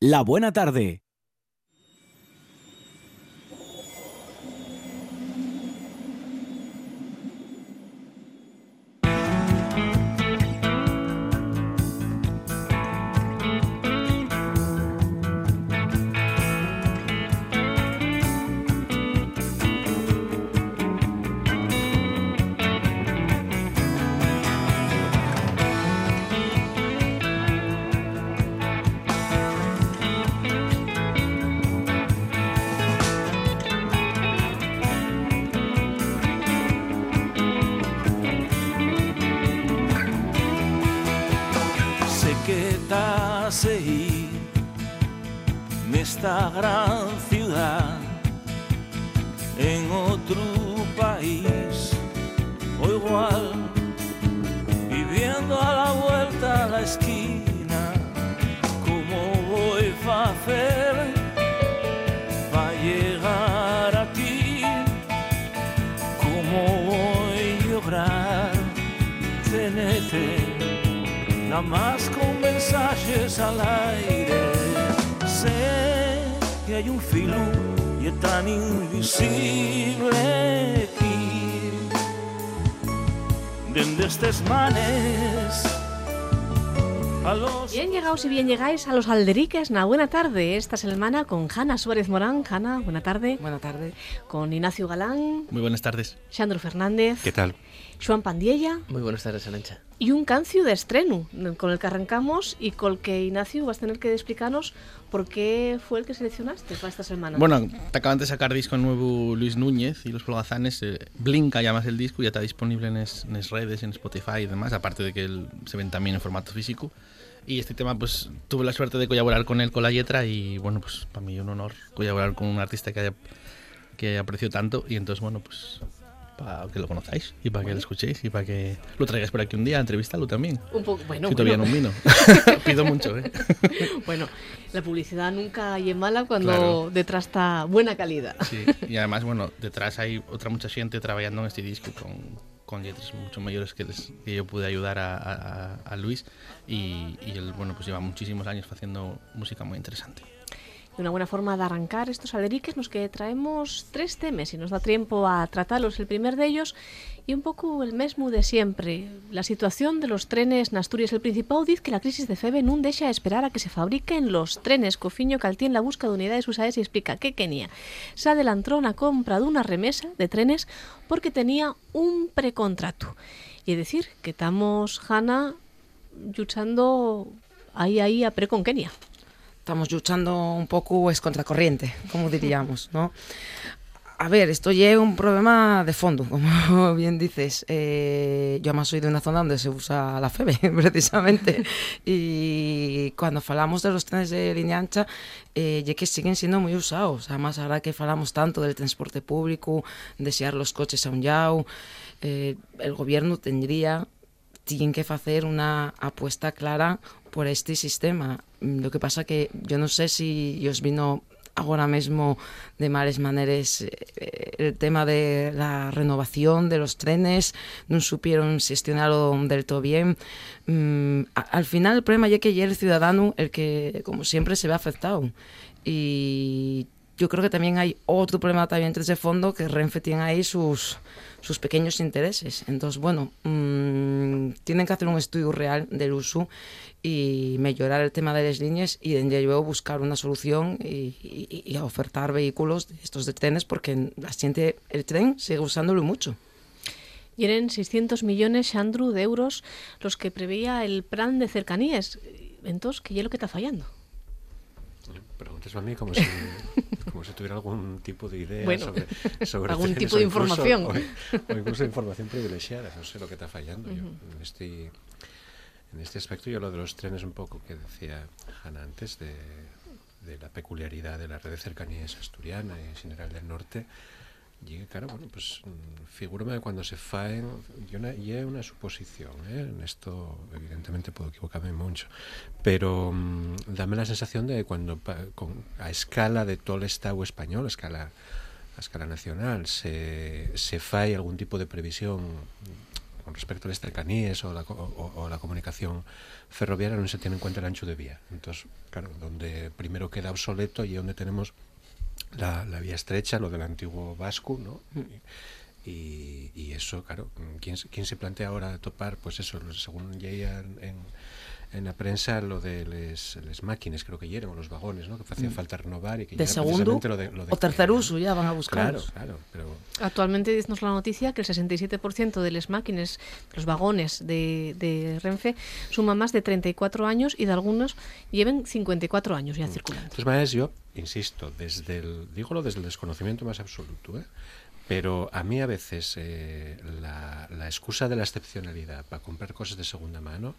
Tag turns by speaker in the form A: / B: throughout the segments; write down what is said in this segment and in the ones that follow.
A: La buena tarde.
B: Esta gran ciudad, en otro país, o igual, viviendo a la vuelta a la esquina. ¿Cómo voy a hacer para llegar a ti? ¿Cómo voy a lograr tenerte? Nada más con mensajes al aire. Que hay un filo y es tan invisible aquí. Desde estos manes.
C: Bien llegados y bien llegáis a los Alderiques. Na buena tarde esta semana con Hanna Suárez Morán. Hanna, buena tarde.
D: Buena tarde.
C: Con Ignacio Galán,
E: Muy buenas tardes.
C: Xandro Fernández,
E: ¿Qué tal?
C: Joan Pandiella
D: Muy buenas tardes, Arancha.
C: Y un cancio de estreno con el que arrancamos y con el que Ignacio vas a tener que explicarnos por qué fue el que seleccionaste para esta semana.
E: Bueno, te acaban de sacar disco nuevo Luis Núñez y los Folgazanes. eh, Blinka llamas el disco, ya está disponible en las redes, en Spotify y demás, aparte de que el- se ven también en formato físico. Y este tema, pues tuve la suerte de colaborar con él, con la letra, y bueno, pues para mí un honor colaborar con un artista que, haya, que aprecio tanto. Y entonces, bueno, pues para que lo conozcáis y para que lo escuchéis y para que lo traigáis por aquí un día, entrevistarlo también.
C: un poco, bueno,
E: si todavía
C: bueno.
E: no vino. Pido mucho, ¿eh?
C: Bueno, la publicidad nunca hay en mala cuando
E: Claro.
C: detrás está buena calidad.
E: Sí, y además, bueno, detrás hay otra mucha gente trabajando en este disco con, con letras mucho mayores que, les- que yo pude ayudar a, a- a Luis y, y él, bueno, pues lleva muchísimos años haciendo música muy interesante.
C: Y una buena forma de arrancar estos alderiques nos que traemos tres temas y nos da tiempo a tratarlos. El primer de ellos y un poco el mesmo de siempre. La situación de los trenes en Asturias. El Principado dice que la crisis de FEBE non deixa esperar a que se fabriquen los trenes. Cofiño Caltí la busca de unidades usadas y explica que Kenia se adelantó una compra de una remesa de trenes porque tenía un precontrato. Y es decir, que estamos, Hanna, luchando ahí, ahí a pre con Kenia.
D: Estamos luchando un poco es contracorriente, como diríamos, ¿no? A ver, esto lleva un problema de fondo, como bien dices. Eh, yo además soy de una zona donde se usa la FEBE, precisamente. Y cuando falamos de los trenes de línea ancha, eh, ya que siguen siendo muy usados. Además, ahora que falamos tanto del transporte público, desear los coches a un yao, eh, el gobierno tendría tienen que hacer una apuesta clara por este sistema. Mm, Lo que pasa que yo no sé si os vino ahora mismo de males maneras eh, el tema de la renovación de los trenes, no supieron gestionarlo del todo bien. Mm, al final el problema es que ya el ciudadano el que, como siempre, se ve afectado. Y yo creo que también hay otro problema también entre ese fondo que Renfe tiene ahí sus, sus pequeños intereses. Entonces, bueno, mm, tienen que hacer un estudio real del uso y mejorar el tema de las líneas y de luego buscar una solución y, y- y ofertar vehículos de estos de trenes porque la gente, el tren sigue usándolo mucho.
C: Y eran 600 millones, Andrew, de euros los que preveía el plan de cercanías. Entonces, ¿qué es lo que está fallando?
F: Preguntas a mí como si, como si tuviera algún tipo de idea
C: Bueno,
F: sobre, sobre
C: algún
F: trenes,
C: tipo de
F: incluso-
C: información.
F: O, o incluso información privilegiada. No sé lo que está fallando. yo en, este, en este aspecto, yo lo de los trenes un poco que decía Hanna antes, de, de la peculiaridad de la red de cercanías asturiana y en general del norte, Llegue, claro, bueno, pues mm, figúrame cuando se faen, yo una, una suposición, ¿eh? en esto evidentemente puedo equivocarme mucho, pero mm, dame la sensación de cuando con, a escala de todo el Estado español, a escala, a escala nacional, se, se fai algún tipo de previsión con respecto a las cercanías o la, o- o la comunicación ferroviaria no se tiene en cuenta el ancho de vía. Entonces, claro, donde primero queda obsoleto y donde tenemos la, la vía estrecha, lo del antiguo Vasco, ¿no? Y, y eso, claro, ¿quién, se- quién se plantea ahora topar? Pues eso, según leía en, en, la prensa, lo de les, les máquinas, creo que eran, o los vagones, ¿no? Que hacía falta renovar y que
D: De segundo
F: precisamente lo de, lo de
D: o tercer uso ya van a
F: Claro,
D: buscarlos.
F: claro, pero
C: Actualmente dicenos la noticia que el 67% de las máquinas, los vagones de, de Renfe, suman más de 34 años y de algunos lleven 54 años ya circulando.
F: De todas maneras, yo insisto, desde el, dígolo desde el desconocimiento más absoluto, ¿eh? pero a mí a veces eh, la, la excusa de la excepcionalidad para comprar cosas de segunda mano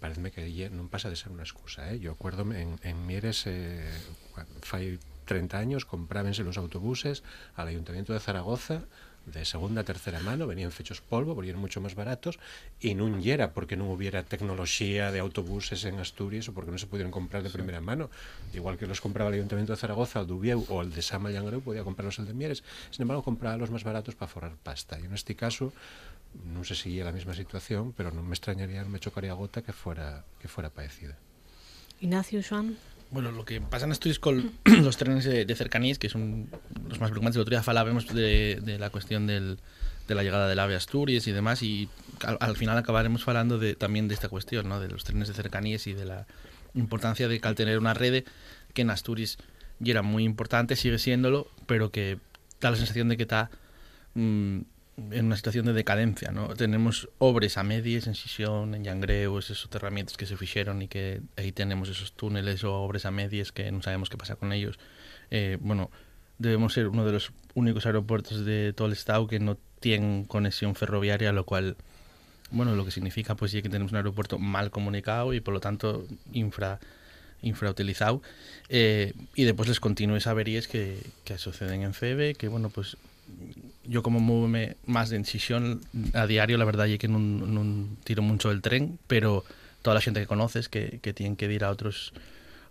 F: parece que non pasa de ser unha excusa. Eh? Yo acuerdo en, en Mieres, eh, fai 30 años, comprábense los autobuses al Ayuntamiento de Zaragoza de segunda, tercera mano, venían fechos polvo, eran mucho más baratos, y non yera porque non hubiera tecnoloxía de autobuses en Asturias o porque non se pudieran comprar de primera mano. Igual que los compraba el Ayuntamiento de Zaragoza, el de Ubieu o el de Sama Llangreu, podía comprarlos el de Mieres. Sin embargo, compraba los más baratos para forrar pasta. Y en este caso, sé si é la misma situación, pero non me extrañaría, non me chocaría gota que fuera, que fuera parecida.
C: Ignacio, Joan.
E: Bueno, lo que pasa en Asturias con los trenes de, de cercanías, que son los más preocupantes, el otro día falábamos de, de la cuestión del, de la llegada del AVE a Asturias y demás, y al, al final acabaremos hablando de, también de esta cuestión, ¿no? de los trenes de cercanías y de la importancia de que al tener una red que en Asturias ya era muy importante, sigue siéndolo, pero que da la sensación de que está mm, en una situación de decadencia, ¿no? Tenemos obras a medias en Sisión, en Llangreu, esos soterramientos que se fixeron y que ahí tenemos esos túneles o obras a medias que no sabemos qué pasa con ellos. Eh, bueno, debemos ser uno de los únicos aeropuertos de todo el estado que no tienen conexión ferroviaria, lo cual, bueno, lo que significa pues ya que tenemos un aeropuerto mal comunicado y por lo tanto infra infrautilizado eh, y después les continúes averías que, que suceden en FEBE que bueno pues yo como mueve más de incisión a diario la verdad es que no, no tiro mucho el tren pero toda la gente que conoces que, que tienen que ir a otros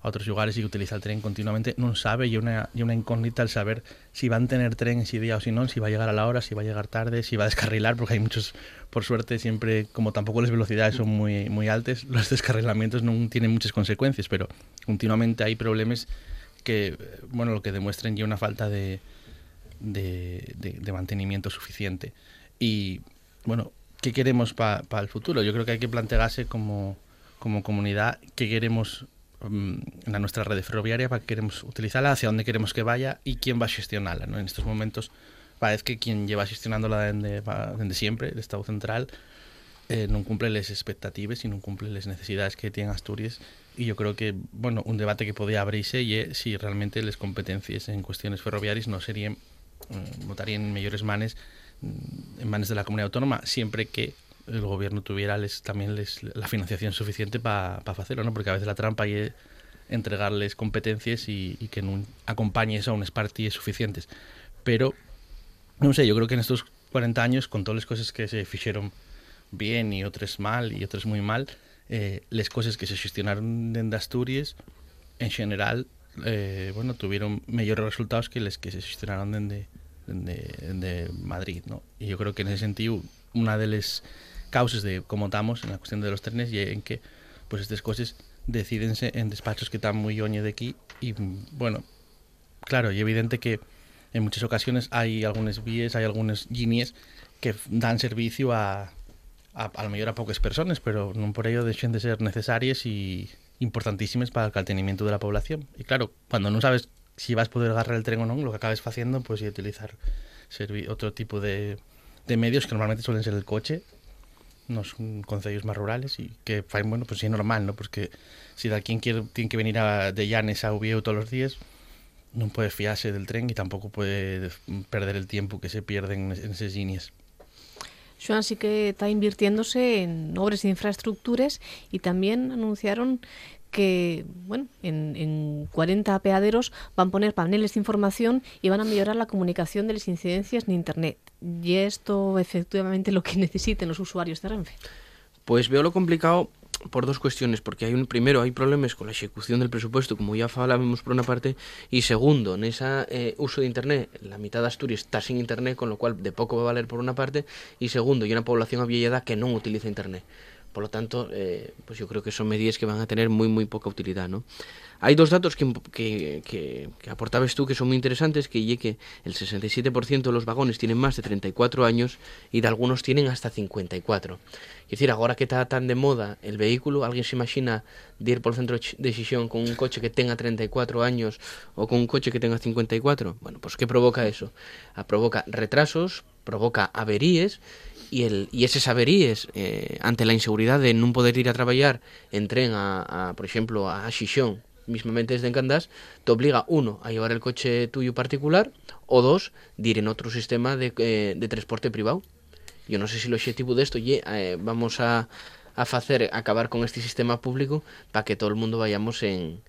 E: a otros lugares y que utiliza el tren continuamente no sabe y una, y una incógnita el saber si van a tener tren ese día o si no, si va a llegar a la hora, si va a llegar tarde, si va a descarrilar, porque hay muchos, por suerte, siempre, como tampoco las velocidades son muy, muy altas, los descarrilamientos no tienen muchas consecuencias, pero continuamente hay problemas que, bueno, lo que demuestran ya una falta de, de, mantenimiento suficiente. Y, bueno, ¿qué queremos para pa el futuro? Yo creo que hay que plantearse como, como comunidad qué queremos um, nuestra red ferroviaria, para qué queremos utilizarla, hacia dónde queremos que vaya y quién va a gestionarla. ¿no? En estos momentos parece que quien lleva gestionándola desde, siempre, el Estado central, eh, non cumple les expectativas y non cumple les necesidades que tiene Asturias y yo creo que, bueno, un debate que podía abrirse y si realmente les competencias en cuestiones ferroviarias no serían votarían en mejores manes mm, en manes de la comunidad autónoma siempre que el gobierno tuviera les, también les, la financiación suficiente para pa hacerlo, ¿no? porque a veces la trampa es entregarles competencias y, y que no acompañes a unas partidas suficientes pero no sé, yo creo que en estos 40 años con todas las cosas que se fixeron bien y otras mal y otras muy mal eh, las cosas que se gestionaron en Asturias en general eh, bueno, tuvieron mejores resultados que las que se gestionaron desde de, Madrid ¿no? y yo creo que en ese sentido una de las causas de cómo estamos en la cuestión de los trenes y en que pues estas cosas decidense en despachos que están muy oñe de aquí y bueno, claro y evidente que en muchas ocasiones hay algunas vías, hay algunas líneas que dan servicio a, a, a lo mejor a pocas personas, pero no por ello dejen de ser necesarias y importantísimas para el caltenimiento de la población. Y claro, cuando no sabes si vas a poder agarrar el tren o no, lo que acabes haciendo pues es utilizar otro tipo de, medios que normalmente suelen ser el coche, no son concellos más rurales y que bueno, pues es normal, ¿no? Porque si alguien quiere, tiene que venir a, de Llanes a Ubieu todos los días, no puede fiarse del tren y tampoco puede perder el tiempo que se pierde en, en esas líneas.
C: Joan sí que está invirtiéndose en obras de infraestructuras y también anunciaron que bueno, en, en 40 apeaderos van a poner paneles de información y van a mejorar la comunicación de las incidencias en Internet. ¿Y esto efectivamente lo que necesiten los usuarios de Renfe?
A: Pues veo lo complicado por dos cuestiones, porque hai un primeiro hai problemas con a execución del presuposto, como ya falábamos por unha parte, e segundo, nesa eh, uso de internet, la mitad de Asturias está sin internet, con lo cual de pouco va a valer por unha parte, e segundo, hai unha población aviellada que non utiliza internet. Por lo tanto, eh, pues yo creo que son medidas que van a tener muy, muy poca utilidad, ¿no? Hay dos datos que, aportabas tú que son muy interesantes, que que el 67% de los vagones tienen más de 34 años y de algunos tienen hasta 54. Es decir, ahora que está tan de moda el vehículo, ¿alguien se imagina de ir por el centro de decisión con un coche que tenga 34 años o con un coche que tenga 54? Bueno, pues ¿qué provoca eso? Ah, provoca retrasos, provoca averíes e, el, e eses averíes eh, ante la inseguridad de non poder ir a traballar en tren a, a por exemplo, a Xixón mismamente desde Encandás, te obliga, uno, a llevar el coche tuyo particular, o dos, de ir en otro sistema de, eh, de transporte privado. Yo no sé si el objetivo de esto, ye, eh, vamos a, a facer, acabar con este sistema público para que todo el mundo vayamos en,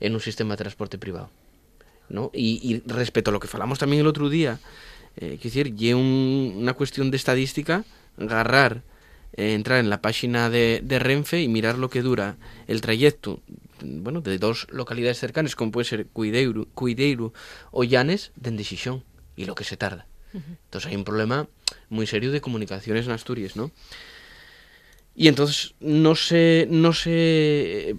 A: en un sistema de transporte privado. ¿no? Y, y respecto a lo que falamos también el otro día, eh, quiero decir, y un, una cuestión de estadística, agarrar, eh, entrar en la página de, de Renfe y mirar lo que dura el trayecto bueno, de dos localidades cercanas, como puede ser Cuideiro, Cuideiro o Llanes, de Xixón, y lo que se tarda. Entonces hay un problema muy serio de comunicaciones en Asturias, ¿no? Y entonces no sé, no sé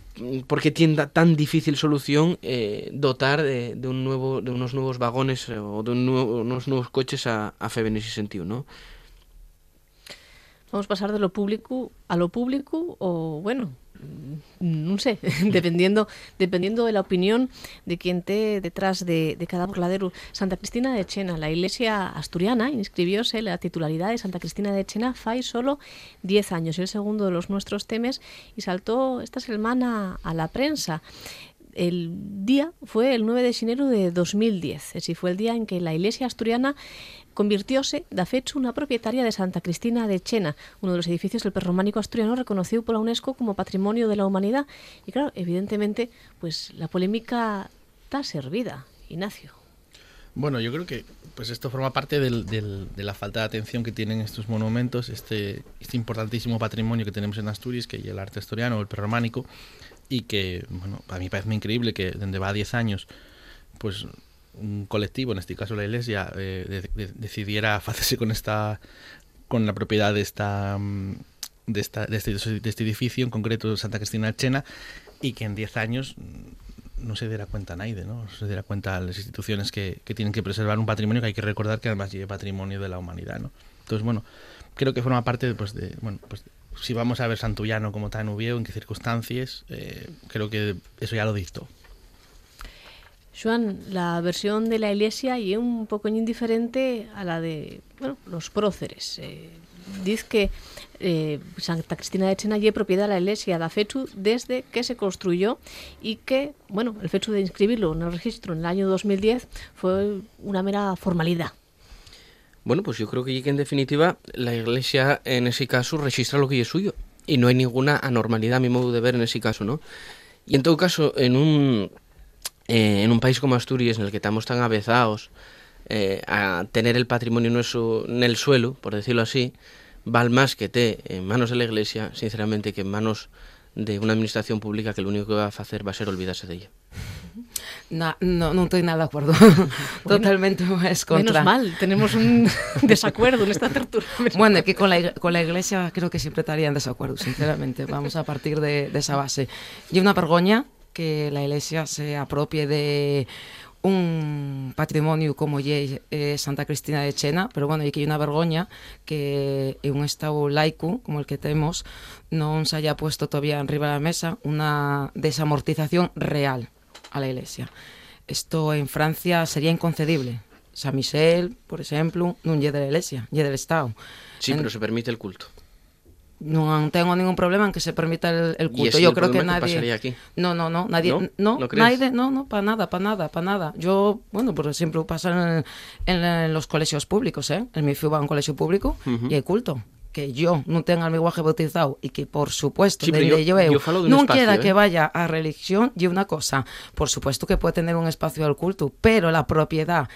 A: por qué tiene tan difícil solución eh, dotar de, un nuevo, de unos nuevos vagones eh, o de unos nuevos coches a, a FEB.
C: Vamos a pasar de lo público a lo público o, bueno, non sé, dependiendo dependiendo de la opinión de quien te detrás de, cada burladero. Santa Cristina de Chena, la iglesia asturiana, inscribióse la titularidad de Santa Cristina de Chena fai solo 10 años, el segundo de los nuestros temes, y saltó esta semana a la prensa. El día fue el 9 de enero de 2010, así fue el día en que la iglesia asturiana convirtióse, da fecho, unha propietaria de Santa Cristina de Chena, uno de los edificios del perrománico asturiano reconocido por la UNESCO como Patrimonio de la Humanidad. Y claro, evidentemente, pues la polémica está servida, Ignacio.
E: Bueno, yo creo que pues esto forma parte del, de la falta de atención que tienen estos monumentos, este, este importantísimo patrimonio que tenemos en Asturias, que es el arte asturiano, el perrománico, y que, bueno, a mí parece increíble que desde va 10 años, pues un colectivo, en este caso la iglesia, eh, de, de, decidiera hacerse con esta con la propiedad de esta de, esta, de, este, de este edificio, en concreto Santa Cristina de Chena, y que en 10 años no se diera cuenta nadie, ¿no? Se diera cuenta a las instituciones que, que, tienen que preservar un patrimonio que hay que recordar que además lleva patrimonio de la humanidad, ¿no? Entonces, bueno, creo que forma parte pues, de, bueno, pues si vamos a ver Santullano como en Ubieo, en qué circunstancias, eh, creo que eso ya lo dictó.
C: Joan, la versión de la iglesia y un poco indiferente a la de los próceres. Eh, dice que eh, Santa Cristina de Chena es propiedad de la iglesia da fechu desde que se construyó y que, bueno, el fecho de inscribirlo en el registro en el año 2010 fue una mera formalidad.
A: Bueno, pues yo creo que en definitiva la iglesia en ese caso registra lo que es suyo y no hay ninguna anormalidad a mi modo de ver en ese caso, ¿no? Y en todo caso, en un eh, en un país como Asturias, en el que estamos tan avezados eh, a tener el patrimonio nuestro en el suelo, por decirlo así, vale más que te en manos de la Iglesia, sinceramente, que en manos de una administración pública que lo único que va a hacer va a ser olvidarse de ella.
D: No, no, no estoy nada de acuerdo. Bueno, Totalmente es contra.
C: Menos mal, tenemos un desacuerdo en esta tertulia.
D: Bueno, que con la, con la iglesia creo que siempre estaría en desacuerdo, sinceramente. Vamos a partir de, de esa base. Y una vergoña que la Iglesia se apropie de un patrimonio como lle eh, Santa Cristina de Chena, pero bueno, e que hai unha vergoña que en un estado laico como el que temos non se haya puesto todavía enriba da mesa unha desamortización real a la Iglesia. Isto en Francia sería inconcebible. San Michel, por exemplo, non lle da la Iglesia, lle del Estado.
A: Sí, en... pero se permite el culto.
D: Non tengo ningún problema en que se permita el, el culto. Yo creo que nadie.
A: Que aquí?
D: No, no, no, nadie. No, no, ¿No nadie, no, no, para nada, para nada, para nada. Yo, bueno, por ejemplo, pasa en, en, en, los colegios públicos, ¿eh? En mi FIU va a un colegio público uh -huh. y hay culto. que yo no tenga el lenguaje bautizado y que por supuesto
A: sí,
D: de
A: yo,
D: yo,
A: yo
D: no
A: espacio,
D: quiera
A: ¿eh?
D: que vaya a religión y una cosa, por supuesto que puede tener un espacio al culto, pero la propiedad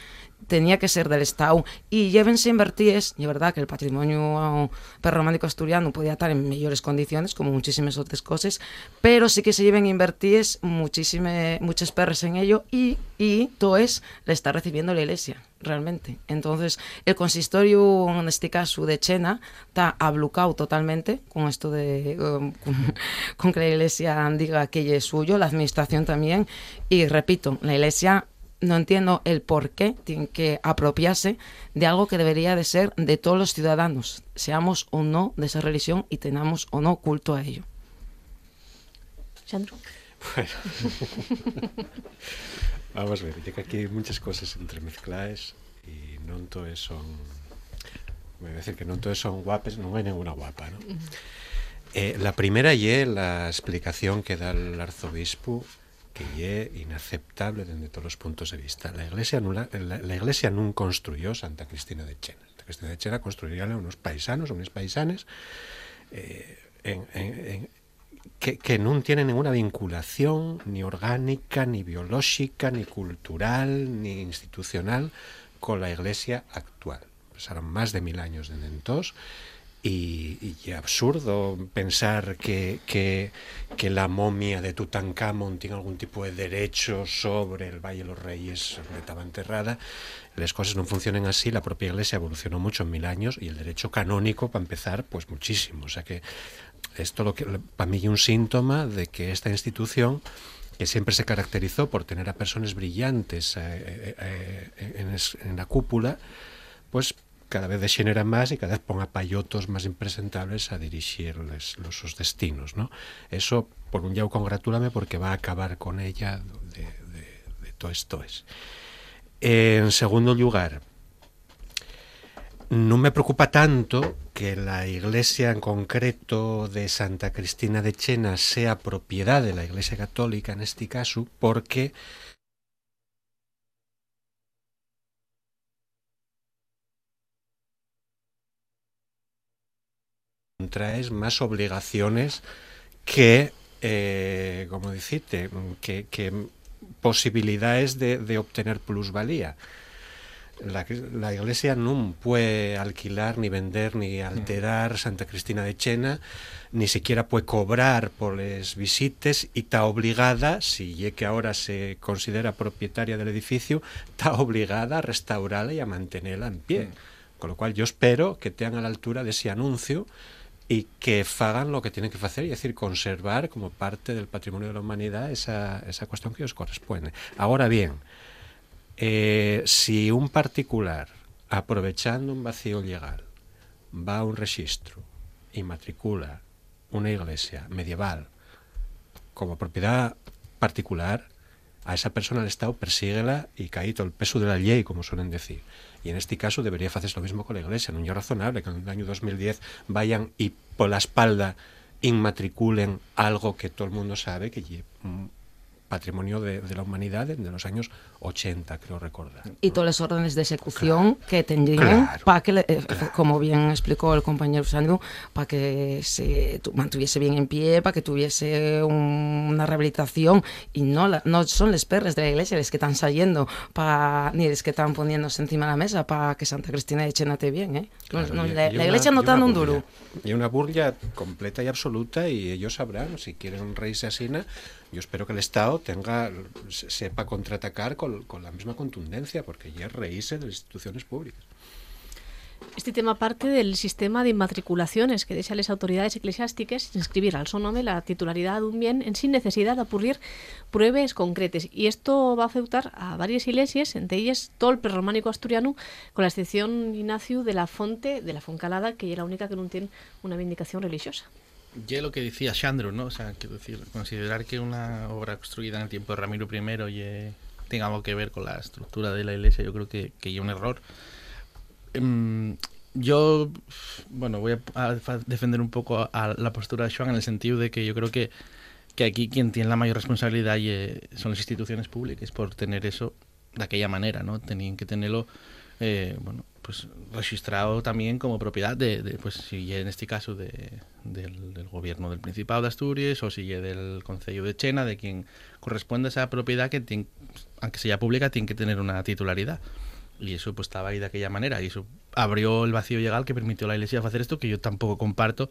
D: tenía que ser del Estado y llévense invertíes, y verdad que el patrimonio perrománico asturiano podía estar en mejores condiciones, como muchísimas otras cosas, pero sí que se lleven invertíes muchísimas, muchas perres en ello y, y todo es le está recibiendo la iglesia realmente. Entonces, el consistorio, en este caso de Chena, está ablucado totalmente con esto de um, con, con que la iglesia diga que es suyo, la administración también. Y repito, la iglesia no entiendo el por qué tiene que apropiarse de algo que debería de ser de todos los ciudadanos, seamos o no de esa religión y tengamos o no culto a ello.
C: Sandro.
F: Bueno. Vamos a ver, ya que aquí hay muchas cosas entremezcladas y non todas son voy a decir que non todas son guapes, non hai ninguna guapa, ¿no? Eh, la primera lle la explicación que da el arzobispo que lle inaceptable desde todos los puntos de vista. La iglesia, nula, construyó Santa Cristina de Chena. Santa Cristina de Chena construiría unos paisanos, unos paisanes eh, que, que non tienen ninguna vinculación ni orgánica, ni biolóxica, ni cultural, ni institucional con la iglesia actual. Pasaron más de mil años de entonces y, absurdo pensar que, que, la momia de Tutankamón tiene algún tipo de derecho sobre el Valle de los Reyes donde estaba enterrada. Las cosas no funcionan así, la propia iglesia evolucionó mucho en mil años y el derecho canónico, para empezar, pues muchísimo. O sea que esto lo que para mí es un síntoma de que esta institución que siempre se caracterizó por tener a personas brillantes eh, eh, eh, en, en, la cúpula, pues cada vez degenera más y cada vez ponga payotos más impresentables a dirigir les, los sus destinos. ¿no? Eso, por un lado, congratúlame porque va a acabar con ella de, de, de todo esto. Es. En segundo lugar, no me preocupa tanto que la iglesia en concreto de Santa Cristina de Chena sea propiedad de la iglesia católica en este caso, porque traes más obligaciones que, eh, como decirte, que, que posibilidades de, de obtener plusvalía. La, la, iglesia no puede alquilar, ni vender, ni alterar Santa Cristina de Chena, ni siquiera puede cobrar por las visitas y está obligada, si es que ahora se considera propietaria del edificio, está obligada a restaurarla y a mantenerla en pie. Con lo cual yo espero que tengan a la altura de ese anuncio y que hagan lo que tienen que hacer, es decir, conservar como parte del patrimonio de la humanidad esa, esa cuestión que os corresponde. Ahora bien, eh, si un particular, aprovechando un vacío legal, va a un registro y matricula una iglesia medieval como propiedad particular, a esa persona el Estado persíguela y cae todo el peso de la ley, como suelen decir. Y en este caso debería hacer lo mismo con la iglesia. No es razonable que en el año 2010 vayan y por la espalda inmatriculen algo que todo el mundo sabe que patrimonio de, de, la humanidad de los años 80, creo recordar.
D: Y todas las órdenes de ejecución claro. que tendrían claro. para que, eh, claro. como bien explicó el compañero Sandro, para que se mantuviese bien en pie, para que tuviese un, una rehabilitación. Y no, la, no son los perros de la iglesia los que están saliendo, pa, ni los que están poniéndose encima de la mesa para que Santa Cristina de Chenate bien. ¿eh? No, no, y, la, y la, iglesia no está dando un duro.
F: Y una burla completa y absoluta, y ellos sabrán, si quieren un rey asesina, yo espero que el Estado tenga sepa contraatacar con, con la misma contundencia, porque ya es reírse de las instituciones públicas.
C: Este tema parte del sistema de inmatriculaciones que desean las autoridades eclesiásticas inscribir al su nombre la titularidad de un bien en sin necesidad de ocurrir pruebas concretas. Y esto va a afectar a varias iglesias, entre ellas todo el prerrománico asturiano, con la excepción, Ignacio, de la Fonte, de la Foncalada, que es la única que no tiene una vindicación religiosa.
E: Ya lo que decía Xandro, ¿no? O sea, quiero decir, considerar que una obra construida en el tiempo de Ramiro I y, tenga algo que ver con la estructura de la iglesia, yo creo que, que es un error. Um, yo, bueno, voy a, defender un poco a, la postura de Joan en el sentido de que yo creo que, que aquí quien tiene la mayor responsabilidad y, eh, son las instituciones públicas por tener eso de aquella manera, ¿no? Tenían que tenerlo, eh, bueno, pues registrado también como propiedad de, de pues si en este caso de, del, del, gobierno del Principado de Asturias o si del Concello de Chena, de quien corresponde esa propiedad que tiene, aunque sea pública, tiene que tener una titularidad. y eso pues estaba ahí de aquella manera y eso abrió el vacío legal que permitió a la iglesia hacer esto que yo tampoco comparto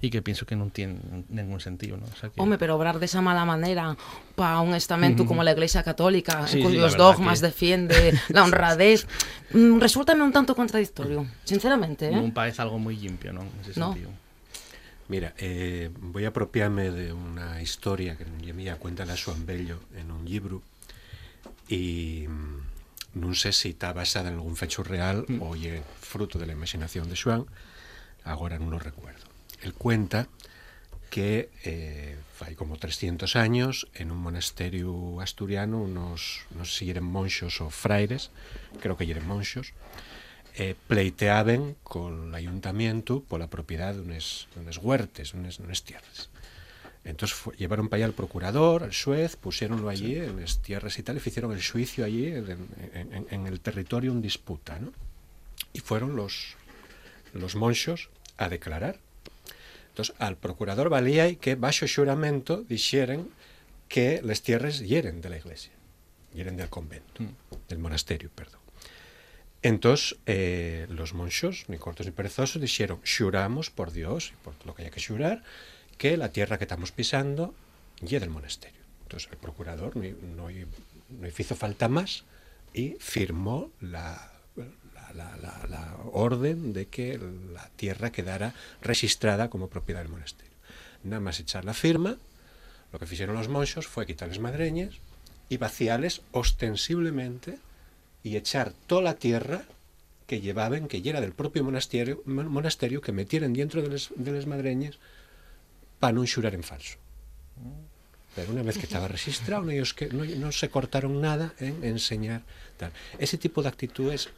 E: y que pienso que no tiene ningún sentido ¿no? O sea que...
D: Home, pero obrar de esa mala manera para un estamento como la Iglesia Católica,
E: Sí,
D: en
E: sí,
D: cuyos
E: verdad
D: dogmas
E: que-
D: defiende la honradez, mm, resulta un tanto contradictorio, sinceramente. ¿eh?
E: me parece algo muy limpio ¿no? en ese
D: No.
E: sentido
F: Mira, eh, voy a apropiarme de una historia que mía cuenta la Joan Bello en un libro y mm, non sei se está basada en algún fecho real mm. ou é fruto de la imaginación de Xuan, agora non o recuerdo. El cuenta que eh, fai como 300 años en un monasterio asturiano unos, non sei se eran monxos ou fraires, creo que eran monxos, eh, pleiteaben con o ayuntamiento pola propiedade dunes, dunes huertes, dunes, dunes tierras. Entonces llevaron para allá al procurador, al juez, pusiéronlo allí en las tierras y tal, y hicieron el juicio allí en, en- en- en el territorio en disputa, ¿no? Y fueron los, los monxos a declarar. Entonces, al procurador valía que bajo xuramento dixeren que las tierras hieren de la iglesia, hieren del convento, del monasterio, perdón. Entonces, eh, los monxos, ni cortos ni perezosos, dixeron, xuramos por Dios, y por lo que haya que xurar, que la tierra que estamos pisando lle del monasterio. Entonces, el procurador no, hizo falta más y firmó la, la, la, la, orden de que la tierra quedara registrada como propiedad del monasterio. Nada más echar la firma, lo que hicieron los monxos fue quitarles madreñas y vaciarles ostensiblemente y echar toda la tierra que llevaban, que era del propio monasterio, mon- monasterio que metieran dentro de las madreñas para no xurar en falso. Pero una vez que estaba registrado, no, ellos que, no, no se cortaron nada en enseñar. Tal. Ese tipo de actitudes,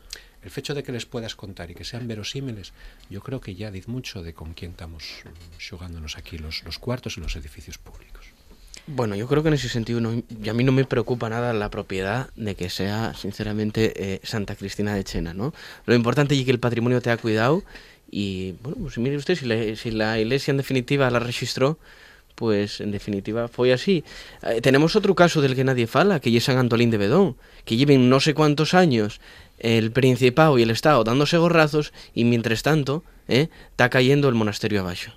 F: el hecho de que les puedas contar y que sean verosímiles, yo creo que ya dice mucho de con quién estamos xogándonos aquí los, los cuartos y los edificios públicos.
A: Bueno, yo creo que en ese sentido no, a mí no me preocupa nada la propiedad de que sea, sinceramente, eh, Santa Cristina de Chena, ¿no? Lo importante es que el patrimonio te ha cuidado y, bueno, pues mire usted, si la, si la iglesia en definitiva la registró, pues en definitiva fue así. Eh, tenemos otro caso del que nadie fala, que es San Antolín de Bedón, que lleven no sé cuántos años el Principado y el Estado dándose gorrazos y mientras tanto eh, está cayendo el monasterio abajo.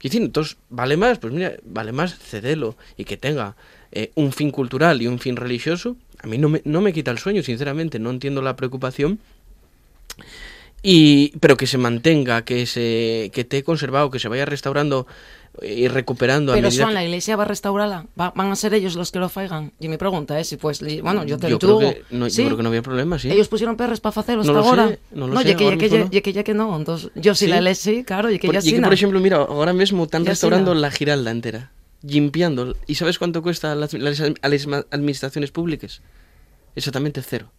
A: Y decir, entonces, ¿vale más? Pues mira, vale más cedelo y que tenga eh, un fin cultural y un fin religioso. A mí no me, no me quita el sueño, sinceramente, no entiendo la preocupación. Y, pero que se mantenga, que se que esté conservado, que se vaya restaurando y recuperando a
D: Pero Juan,
A: que-
D: la iglesia va a restaurarla. Va- van a ser ellos los que lo faigan. Y mi pregunta es si pues, bueno, yo te
A: yo
D: lo
A: creo que no,
D: ¿Sí?
A: yo creo que no había problema, sí.
D: Ellos pusieron perres para hacerlo
A: No
D: hasta
A: sé,
D: ahora.
A: no lo sé,
D: ya que, ya, que, ya,
A: no.
D: ya que ya que no. Entonces, yo si
A: Sí.
D: la iglesia, sí, claro, y que
A: Por-
D: ya
A: y que, por ejemplo, mira, ahora mismo están restaurando la Giralda entera, limpiando. ¿Y sabes cuánto cuesta a las, las admi- administraciones públicas? Exactamente cero.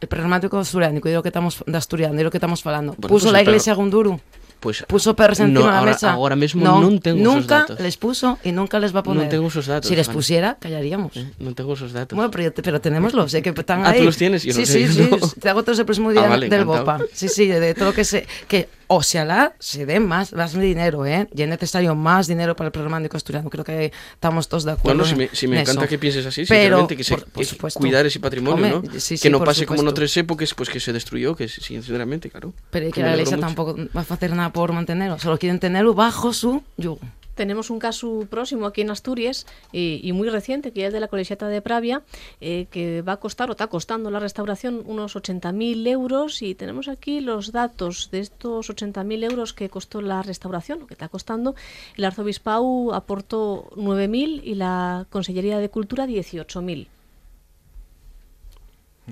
D: El pragmático asturiano, y lo que estamos de asturiano, y lo que estamos falando.
A: Bueno,
D: puso
A: pues
D: la iglesia Gunduru,
A: Pues
D: puso perres encima
A: no,
D: de la
A: ahora,
D: mesa.
A: ahora mismo
D: no,
A: no tengo esos
D: nunca
A: datos.
D: les puso y nunca les va a poner.
A: No tengo esos datos,
D: Si les pusiera, callaríamos.
A: Eh, No tengo esos datos.
D: Bueno, pero, pero tenémoslos, sé que están
A: Ah, ¿tú
D: ahí.
A: los tienes? Yo
D: sí,
A: no
D: sí,
A: sé,
D: sí,
A: no.
D: Te hago todo el próximo día
A: Ah, vale,
D: del
A: encantado.
D: BOPA. Sí, sí, de, de todo lo que se... Que, ojalá se dé más, más dinero, ¿eh? Y es necesario más dinero para el pragmático asturiano. Creo que estamos todos de
A: No,
D: acuerdo
A: no, si
D: en-
A: me, si me
D: en
A: encanta
D: eso.
A: que pienses así,
D: Pero,
A: sinceramente, que se
D: por- por supuesto.
A: cuidar ese patrimonio,
D: Home,
A: ¿no?
D: sí, sí,
A: que no pase como en
D: supuesto.
A: otras épocas, pues que se destruyó, que sinceramente, claro.
D: Pero que la iglesia tampoco va a hacer nada por mantenerlo. Solo quieren tenerlo bajo su yugo.
C: Tenemos un caso próximo aquí en Asturias y muy reciente, que es de la Colegiata de Pravia, eh, que va a costar o está costando la restauración unos 80.000 euros y tenemos aquí los datos de estos 80.000 euros que costó la restauración, lo que está costando. El arzobispado aportó 9.000 y la Consellería de Cultura 18.000.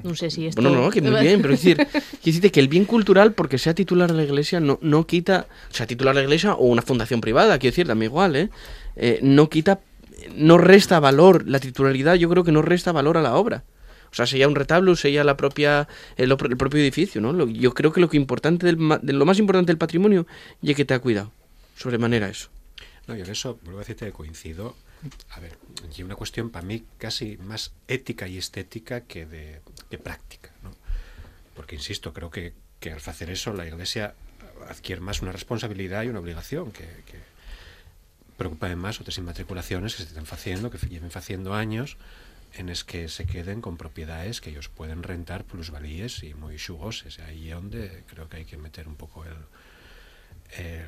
C: No sé si esto...
A: Bueno, no, que muy bien, pero es decir, decirte que el bien cultural, porque sea titular de la iglesia, no, no quita, o sea, titular de la iglesia o una fundación privada, quiero decir, también igual, ¿eh? Eh, no quita, no resta valor, la titularidad yo creo que no resta valor a la obra. O sea, sea un retablo, sea la propia, el, op- el propio edificio, ¿no? Lo- yo creo que lo que importante del, ma- de lo más importante del patrimonio es que te ha cuidado, sobremanera eso.
F: No, yo en eso, vuelvo a decirte que coincido. A ver, y una cuestión para mí casi más ética y estética que de que práctica, ¿no? Porque, insisto, creo que, que al hacer eso la Iglesia adquiere más una responsabilidad y una obligación que, que preocupa más otras inmatriculaciones que se están haciendo, que lleven haciendo años, en es que se queden con propiedades que ellos pueden rentar plusvalíes y muy xugoses. Ahí es donde creo que hay que meter un poco el, el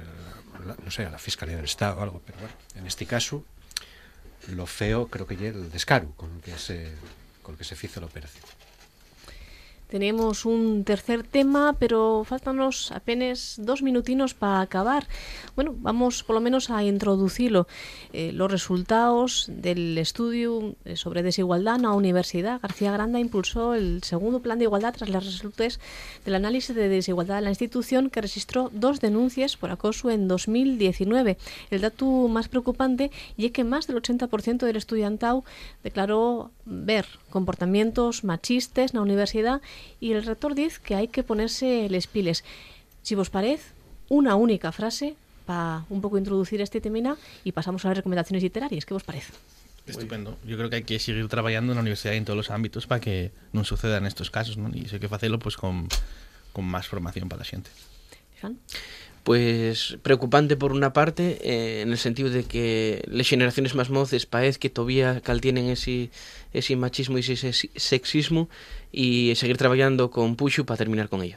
F: la, no sé, a la Fiscalía del Estado o algo, pero bueno, en este caso lo feo creo que es el descaro con que se con que se fizo la operación.
C: Tenemos un tercer tema, pero faltanos apenas dos minutinos para acabar. Bueno, vamos por lo menos a introducirlo. Eh, los resultados del estudio eh, sobre desigualdad en la Universidad. García Granda impulsó el segundo plan de igualdad tras los resultados del análisis de desigualdad de la institución que registró dos denuncias por acoso en 2019. El dato más preocupante y que más del 80% del estudiantado declaró ver comportamientos machistas en la universidad y el rector dice que hay que ponerse les piles. Si vos parece, una única frase para un poco introducir este temina y pasamos a las recomendaciones literarias. ¿Qué vos parece?
E: Estupendo. Yo creo que hay que seguir trabajando en la universidad y en todos los ámbitos para que no sucedan estos casos, ¿no? Y sé que hacerlo pues con, con más formación para la gente.
A: Pues preocupante por una parte, eh, en el sentido de que las generaciones más moces parece que todavía cal tienen ese, ese machismo y ese sex- sexismo y seguir trabajando con Puxu para terminar con ello.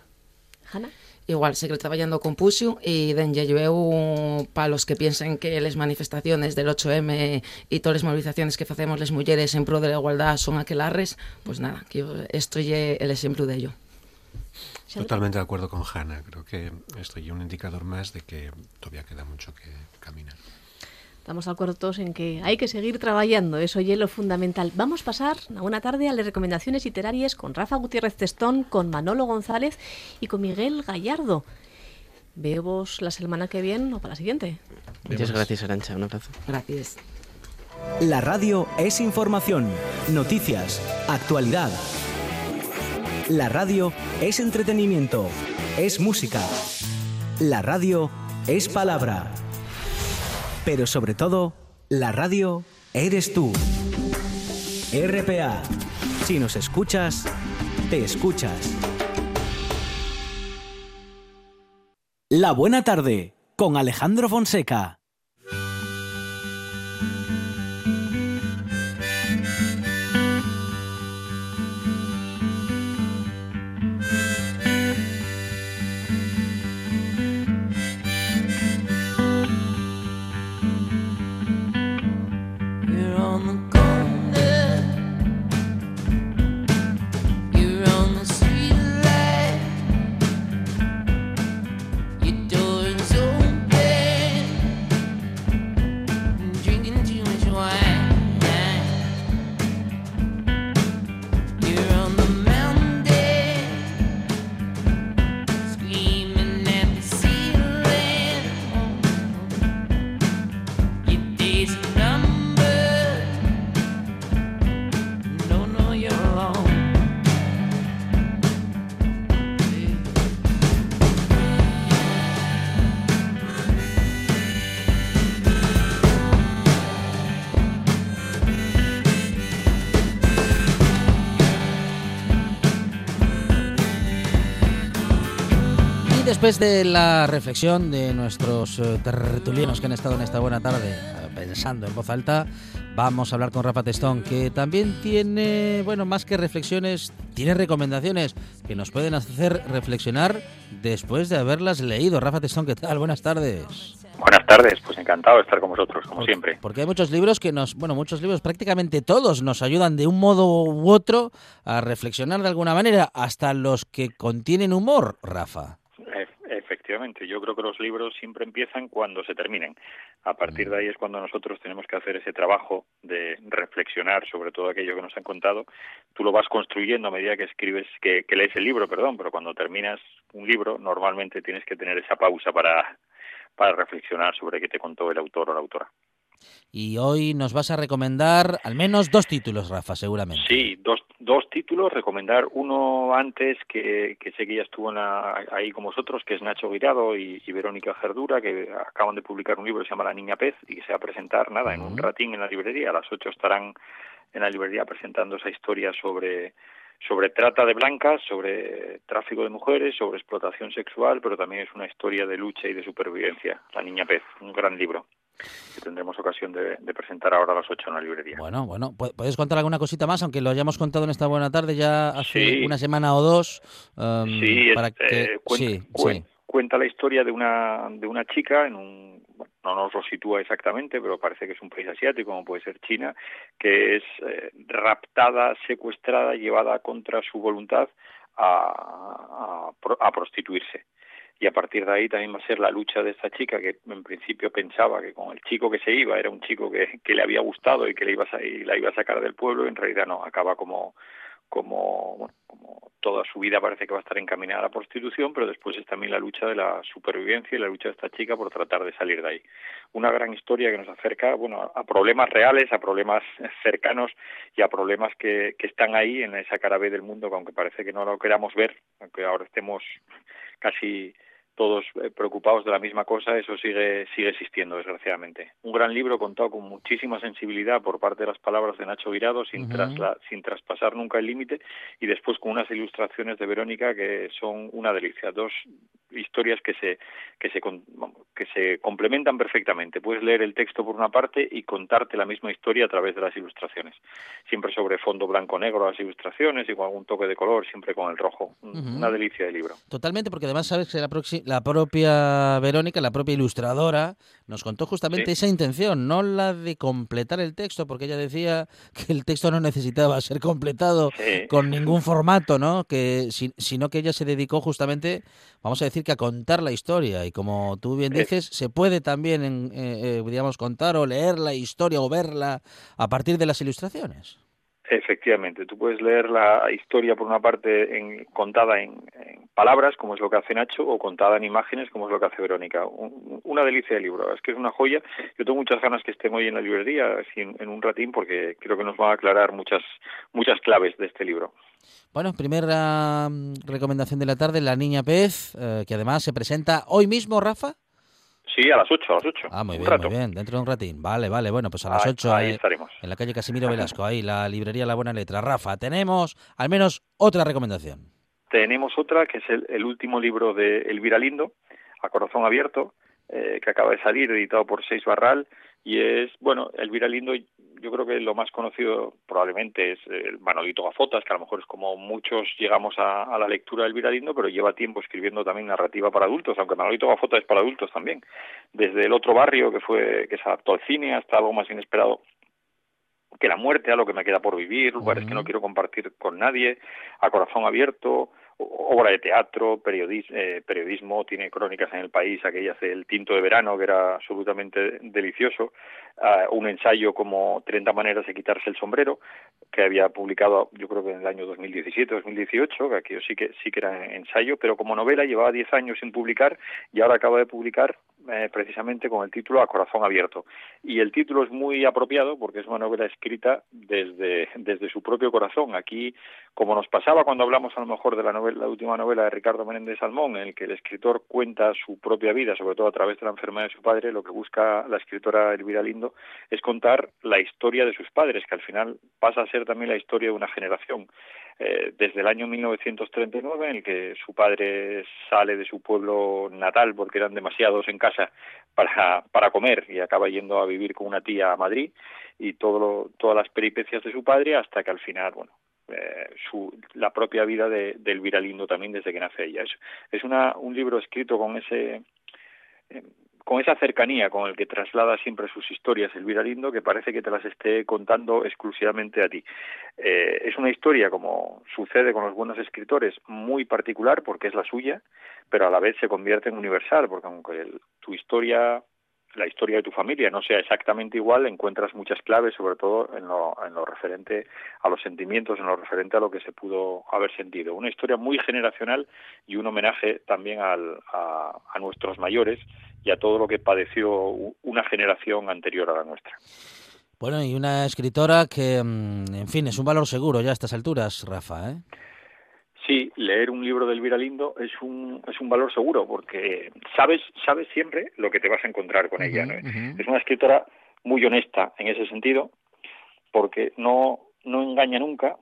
C: Hanna?
D: Igual, seguir trabajando con Puxu y denlle eu para los que piensen que les manifestaciones del 8M y todas las movilizaciones que facemos las mujeres en pro de la igualdad son aquelarres, pues nada, que esto es el ejemplo de ello.
F: Totalmente de acuerdo con Hanna. Creo que esto es un indicador más de que todavía queda mucho que caminar.
C: Estamos de acuerdo todos en que hay que seguir trabajando, eso es lo fundamental. Vamos a pasar a una tarde a las recomendaciones literarias con Rafa Gutiérrez Testón, con Manolo González y con Miguel Gallardo. Vemos la semana que viene o para la siguiente.
A: Muchas gracias, Arancha. Un abrazo.
D: Gracias.
G: La radio es información, noticias, actualidad. La radio es entretenimiento, es música. La radio es palabra. Pero sobre todo, la radio eres tú. RPA. Si nos escuchas, te escuchas. La buena tarde con Alejandro Fonseca.
H: Después de la reflexión de nuestros eh, tertulianos que han estado en esta buena tarde eh, pensando en voz alta, vamos a hablar con Rafa Testón, que también tiene, bueno, más que reflexiones, tiene recomendaciones que nos pueden hacer reflexionar después de haberlas leído. Rafa Testón, ¿qué tal? Buenas tardes.
I: Buenas tardes, pues encantado de estar con vosotros, como siempre.
H: Porque hay muchos libros que nos, bueno, muchos libros, prácticamente todos nos ayudan de un modo u otro a reflexionar de alguna manera, hasta los que contienen humor, Rafa.
I: Efectivamente, yo creo que los libros siempre empiezan cuando se terminen. A partir de ahí es cuando nosotros tenemos que hacer ese trabajo de reflexionar sobre todo aquello que nos han contado. Tú lo vas construyendo a medida que escribes, que, que lees el libro, perdón, pero cuando terminas un libro normalmente tienes que tener esa pausa para, para reflexionar sobre qué te contó el autor o la autora.
H: Y hoy nos vas a recomendar al menos dos títulos, Rafa, seguramente.
I: Sí, dos, dos títulos, recomendar uno antes que, que sé que ya estuvo en la- ahí con vosotros, que es Nacho Guirado y, y Verónica Gerdura, que acaban de publicar un libro que se llama La Niña Pez y que se va a presentar, nada, en un ratín en la librería. A las ocho estarán en la librería presentando esa historia sobre sobre trata de blancas, sobre tráfico de mujeres, sobre explotación sexual, pero también es una historia de lucha y de supervivencia. La Niña Pez, un gran libro. Que tendremos ocasión de, de presentar ahora a las 8 en la librería.
H: Bueno, bueno, pu- ¿puedes contar alguna cosita más? Aunque lo hayamos contado en esta buena tarde ya hace
I: Sí.
H: una semana o dos. em,
I: Sí,
H: para
I: eh,
H: que...
I: cuenta,
H: sí,
I: cuen-
H: sí.
I: cuenta la historia de una, de una chica en un, no nos lo sitúa exactamente, pero parece que es un país asiático, como puede ser China, que es eh, raptada, secuestrada, llevada contra su voluntad a, a prostituirse. Y a partir de ahí también va a ser la lucha de esta chica que en principio pensaba que con el chico que se iba era un chico que, que le había gustado y que le iba a, la iba a sacar del pueblo, en realidad no, acaba como, como, bueno, como toda su vida parece que va a estar encaminada a la prostitución, pero después es también la lucha de la supervivencia y la lucha de esta chica por tratar de salir de ahí. Una gran historia que nos acerca, bueno, a problemas reales, a problemas cercanos y a problemas que, que están ahí en esa cara B del mundo, que aunque parece que no lo queramos ver, aunque ahora estemos casi todos eh, preocupados de la misma cosa, eso sigue sigue existiendo, desgraciadamente. Un gran libro contado con muchísima sensibilidad por parte de las palabras de Nacho Virado, sin, trasla- sin traspasar nunca el límite, y después con unas ilustraciones de Verónica que son una delicia. Dos historias que se que se que se complementan perfectamente. Puedes leer el texto por una parte y contarte la misma historia a través de las ilustraciones. Siempre sobre fondo blanco-negro las ilustraciones y con algún toque de color, siempre con el rojo. Una delicia de libro.
H: Totalmente, porque además sabes que la, la propia Verónica, la propia ilustradora, nos contó justamente
I: Sí.
H: esa intención, no la de completar el texto, porque ella decía que el texto no necesitaba ser completado
I: Sí.
H: con ningún formato, ¿no? Que si- sino que ella se dedicó justamente, vamos a decir que a contar la historia y como tú bien dices, se puede también, eh, eh, digamos, contar o leer la historia o verla a partir de las ilustraciones.
I: Efectivamente, tú puedes leer la historia por una parte en, contada en, palabras, como es lo que hace Nacho, o contada en imágenes, como es lo que hace Verónica. Un- una delicia de libro, es que es una joya. Yo tengo muchas ganas que estén hoy en la librería, así en, un ratín, porque creo que nos van a aclarar muchas muchas claves de este libro.
H: Bueno, primera mm, recomendación de la tarde, La Niña Pez, eh, que además se presenta hoy mismo, Rafa.
I: Sí, a las 8, a las 8.
H: Ah, muy
I: un
H: bien,
I: rato.
H: muy bien, dentro de un ratín. Vale, vale, bueno, pues a las
I: Ahí-
H: 8
I: ahí
H: eh,
I: estaremos.
H: en la calle Casimiro Velasco, ahí, la librería La Buena Letra. Rafa, tenemos al menos otra recomendación.
I: Tenemos otra que es el, el último libro de Elvira Lindo, A Corazón Abierto, eh, que acaba de salir, editado por Seis Barral, y es, bueno, Elvira Lindo, yo creo que lo más conocido probablemente es el Manolito Gafotas, que a lo mejor es como muchos llegamos a, a la lectura de Elvira Lindo, pero lleva tiempo escribiendo también narrativa para adultos, aunque Manolito Gafotas es para adultos también. Desde El Otro Barrio, que fue que se adaptó al cine, hasta algo más inesperado que la muerte, a lo que me queda por vivir, lugares que no quiero compartir con nadie, a corazón abierto, obra de teatro, periodis- eh, periodismo, tiene crónicas en el país, aquella hace El Tinto de Verano, que era absolutamente delicioso, un ensayo como 30 maneras de quitarse el sombrero, que había publicado yo creo que en el año 2017-2018, que aquello sí que, sí que era ensayo, pero como novela llevaba 10 años sin publicar y ahora acaba de publicar eh, precisamente con el título A Corazón Abierto. Y el título es muy apropiado porque es una novela escrita desde, desde su propio corazón. Aquí, como nos pasaba cuando hablamos a lo mejor de la, novela, la última novela de Ricardo Menéndez Salmón, en el que el escritor cuenta su propia vida, sobre todo a través de la enfermedad de su padre, lo que busca la escritora Elvira Lindo es contar la historia de sus padres, que al final pasa a ser también la historia de una generación. Eh, desde el año 1939, en el que su padre sale de su pueblo natal porque eran demasiados en casa para, para comer y acaba yendo a vivir con una tía a Madrid y todo lo- todas las peripecias de su padre hasta que al final, bueno, eh, su, la propia vida de, de Elvira Lindo también desde que nace ella. Es, una, un libro escrito con ese eh, con esa cercanía con el que traslada siempre sus historias Elvira Lindo, que parece que te las esté contando exclusivamente a ti. Eh, es una historia, como sucede con los buenos escritores, muy particular porque es la suya, pero a la vez se convierte en universal, porque aunque tu historia, la historia de tu familia no sea exactamente igual, encuentras muchas claves, sobre todo en lo, en lo referente a los sentimientos, en lo referente a lo que se pudo haber sentido. Una historia muy generacional y un homenaje también al, a, nuestros mayores y a todo lo que padeció una generación anterior a la nuestra.
H: Bueno, y una escritora que, mm, en fin, es un valor seguro ya a estas alturas, Rafa, ¿eh?
I: Sí, leer un libro de Elvira Lindo es un, es un valor seguro porque sabes, sabes siempre lo que te vas a encontrar con ella. ¿no? Es una escritora muy honesta en ese sentido porque no, no engaña nunca.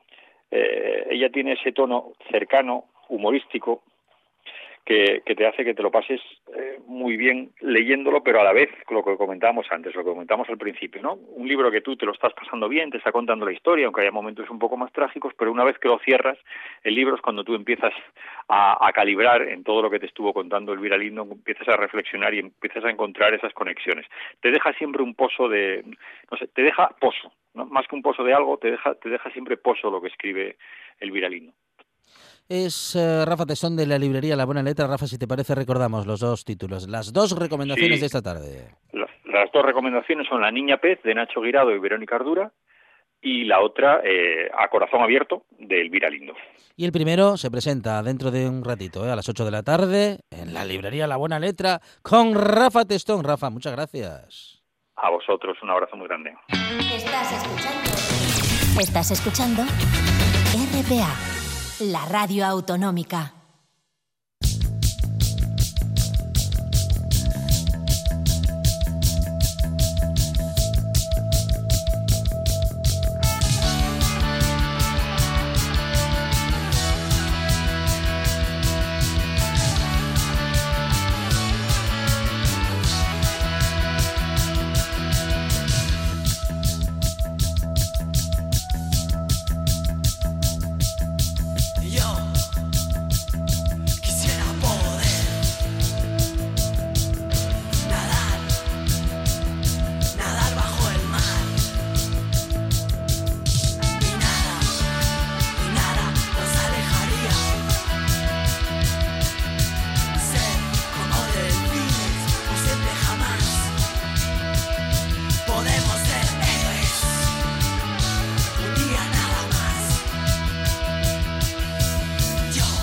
I: Eh, ella tiene ese tono cercano, humorístico, que, que te hace que te lo pases eh, muy bien leyéndolo, pero a la vez lo que comentábamos antes, lo que comentamos al principio, ¿no? Un libro que tú te lo estás pasando bien, te está contando la historia, aunque haya momentos un poco más trágicos, pero una vez que lo cierras, el libro es cuando tú empiezas a, calibrar en todo lo que te estuvo contando Elvira Lindo, empiezas a reflexionar y empiezas a encontrar esas conexiones. Te deja siempre un pozo de, no sé, te deja pozo, ¿no? más que un pozo de algo, te deja, te deja siempre pozo lo que escribe Elvira Lindo.
H: Es eh, Rafa Testón de la librería La Buena Letra. Rafa, si te parece, recordamos los dos títulos, las dos recomendaciones
I: Sí.
H: de esta tarde.
I: Las, las dos recomendaciones son La Niña Pez de Nacho Guirado y Verónica Ardura y la otra eh, A Corazón Abierto de Elvira Lindo.
H: Y el primero se presenta dentro de un ratito, ¿eh? a las 8 de la tarde, en la librería La Buena Letra, con Rafa Testón. Rafa, muchas gracias.
I: A vosotros un abrazo muy grande.
J: Estás escuchando. Estás escuchando RPA, la radio autonómica.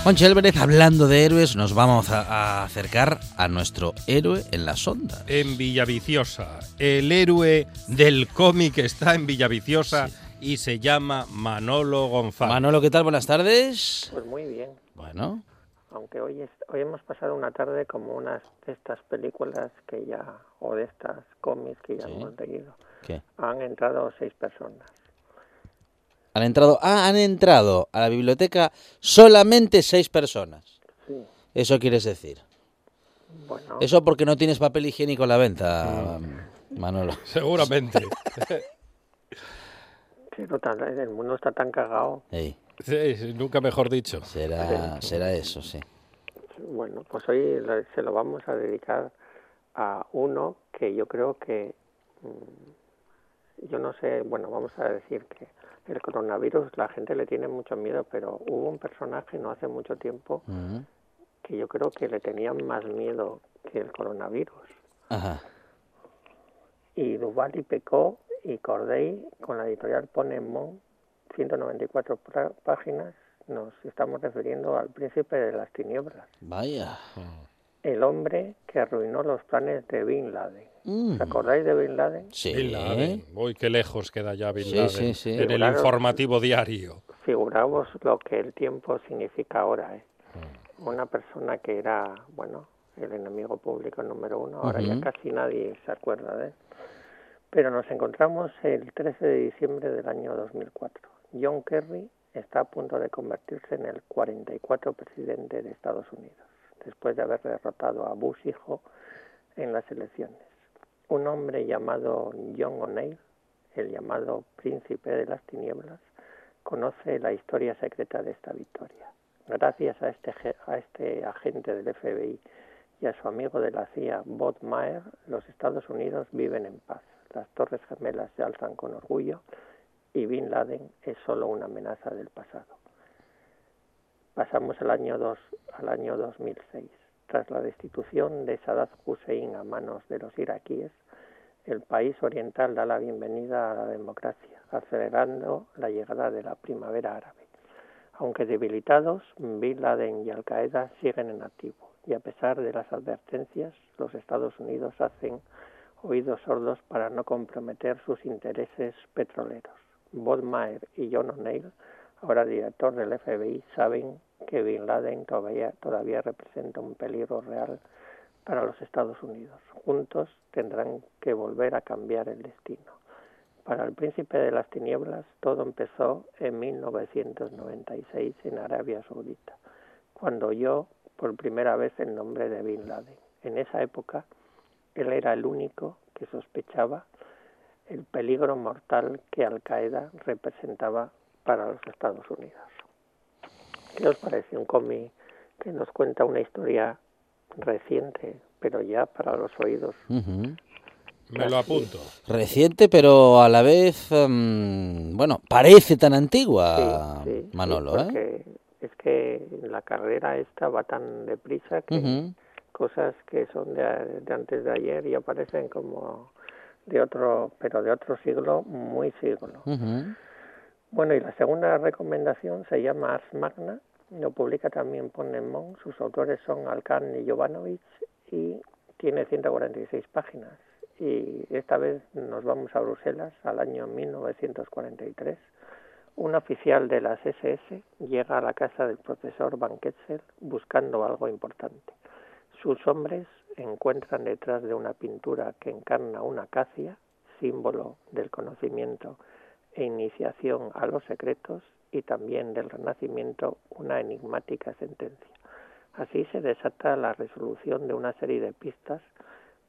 H: Juancho Álvarez, hablando de héroes, nos vamos a, a acercar a nuestro héroe en las ondas.
K: En Villaviciosa. El héroe del cómic está en Villaviciosa y se llama Manolo González.
H: Manolo, ¿qué tal? Buenas tardes.
L: Pues muy bien,
H: Bueno,
L: aunque hoy, es- hoy hemos pasado una tarde como unas de estas películas que ya, o de estas cómics que ya
H: Sí.
L: hemos leído.
H: ¿qué?
L: Han entrado seis personas.
H: Han entrado, ah, han entrado a la biblioteca solamente seis personas.
L: Sí,
H: Eso quieres decir.
L: bueno,
H: Eso porque no tienes papel higiénico a la venta, Manolo.
K: Seguramente.
L: sí, total, el mundo está tan cagado.
K: Sí, sí, nunca mejor dicho.
H: será, será eso, sí.
L: Bueno, pues hoy se lo vamos a dedicar a uno que yo creo que, mm, yo no sé, bueno, vamos a decir que el coronavirus la gente le tiene mucho miedo, pero hubo un personaje no hace mucho tiempo que yo creo que le tenían más miedo que el coronavirus.
H: Ajá.
L: Y Duval y Pecó y Corday con la editorial Ponemon, 194 pra- páginas, nos estamos refiriendo al príncipe de las tinieblas,
H: Vaya.
L: El hombre que arruinó los planes de Bin Laden.
H: Mm.
L: ¿Os acordáis de Bin Laden?
H: Sí.
K: Bin Laden. Uy, qué lejos queda ya Bin
H: Sí,
K: Laden.
H: sí, sí.
K: En el informativo diario.
L: Figuraos lo que el tiempo significa ahora. ¿eh? Una persona que era, bueno, el enemigo público número uno, ahora ya casi nadie se acuerda de él. Pero nos encontramos el 13 de diciembre del año 2004. John Kerry está a punto de convertirse en el 44 presidente de Estados Unidos, después de haber derrotado a Bush hijo en las elecciones. Un hombre llamado John O'Neill, el llamado príncipe de las tinieblas, conoce la historia secreta de esta victoria. Gracias a este, este agente del FBI y a su amigo de la CIA, Bob Maher, los Estados Unidos viven en paz. Las Torres Gemelas se alzan con orgullo y Bin Laden es solo una amenaza del pasado. Pasamos al año, dos, al año 2006. Tras la destitución de Saddam Hussein a manos de los iraquíes, el país oriental da la bienvenida a la democracia, acelerando la llegada de la primavera árabe. Aunque debilitados, Bin Laden y Al Qaeda siguen en activo y a pesar de las advertencias, los Estados Unidos hacen oídos sordos para no comprometer sus intereses petroleros. Bob Maher y John O'Neill, ahora director del FBI, saben que Bin Laden todavía, todavía representa un peligro real para los Estados Unidos. Juntos tendrán que volver a cambiar el destino. Para el príncipe de las tinieblas todo empezó en 1996 en Arabia Saudita, cuando oyó por primera vez el nombre de Bin Laden. En esa época, él era el único que sospechaba el peligro mortal que Al Qaeda representaba para los Estados Unidos. ¿Qué os parece? Un cómic que nos cuenta una historia reciente, pero ya para los oídos.
K: Me lo apunto.
H: Reciente, pero a la vez, em, bueno, parece tan antigua,
L: Sí, sí,
H: Manolo,
L: sí,
H: ¿eh?
L: es que la carrera esta va tan deprisa que cosas que son de, de antes de ayer ya parecen como de otro, pero de otro siglo, muy siglo.
H: Ujú.
L: Bueno, y la segunda recomendación se llama Ars Magna, lo publica también Ponemon, sus autores son Alcan y Jovanovic y tiene 146 páginas. Y esta vez nos vamos a Bruselas al año 1943. Un oficial de las SS llega a la casa del profesor Van Ketzel buscando algo importante. Sus hombres encuentran detrás de una pintura que encarna una acacia, símbolo del conocimiento e iniciación a los secretos, y también del Renacimiento, una enigmática sentencia. Así se desata la resolución de una serie de pistas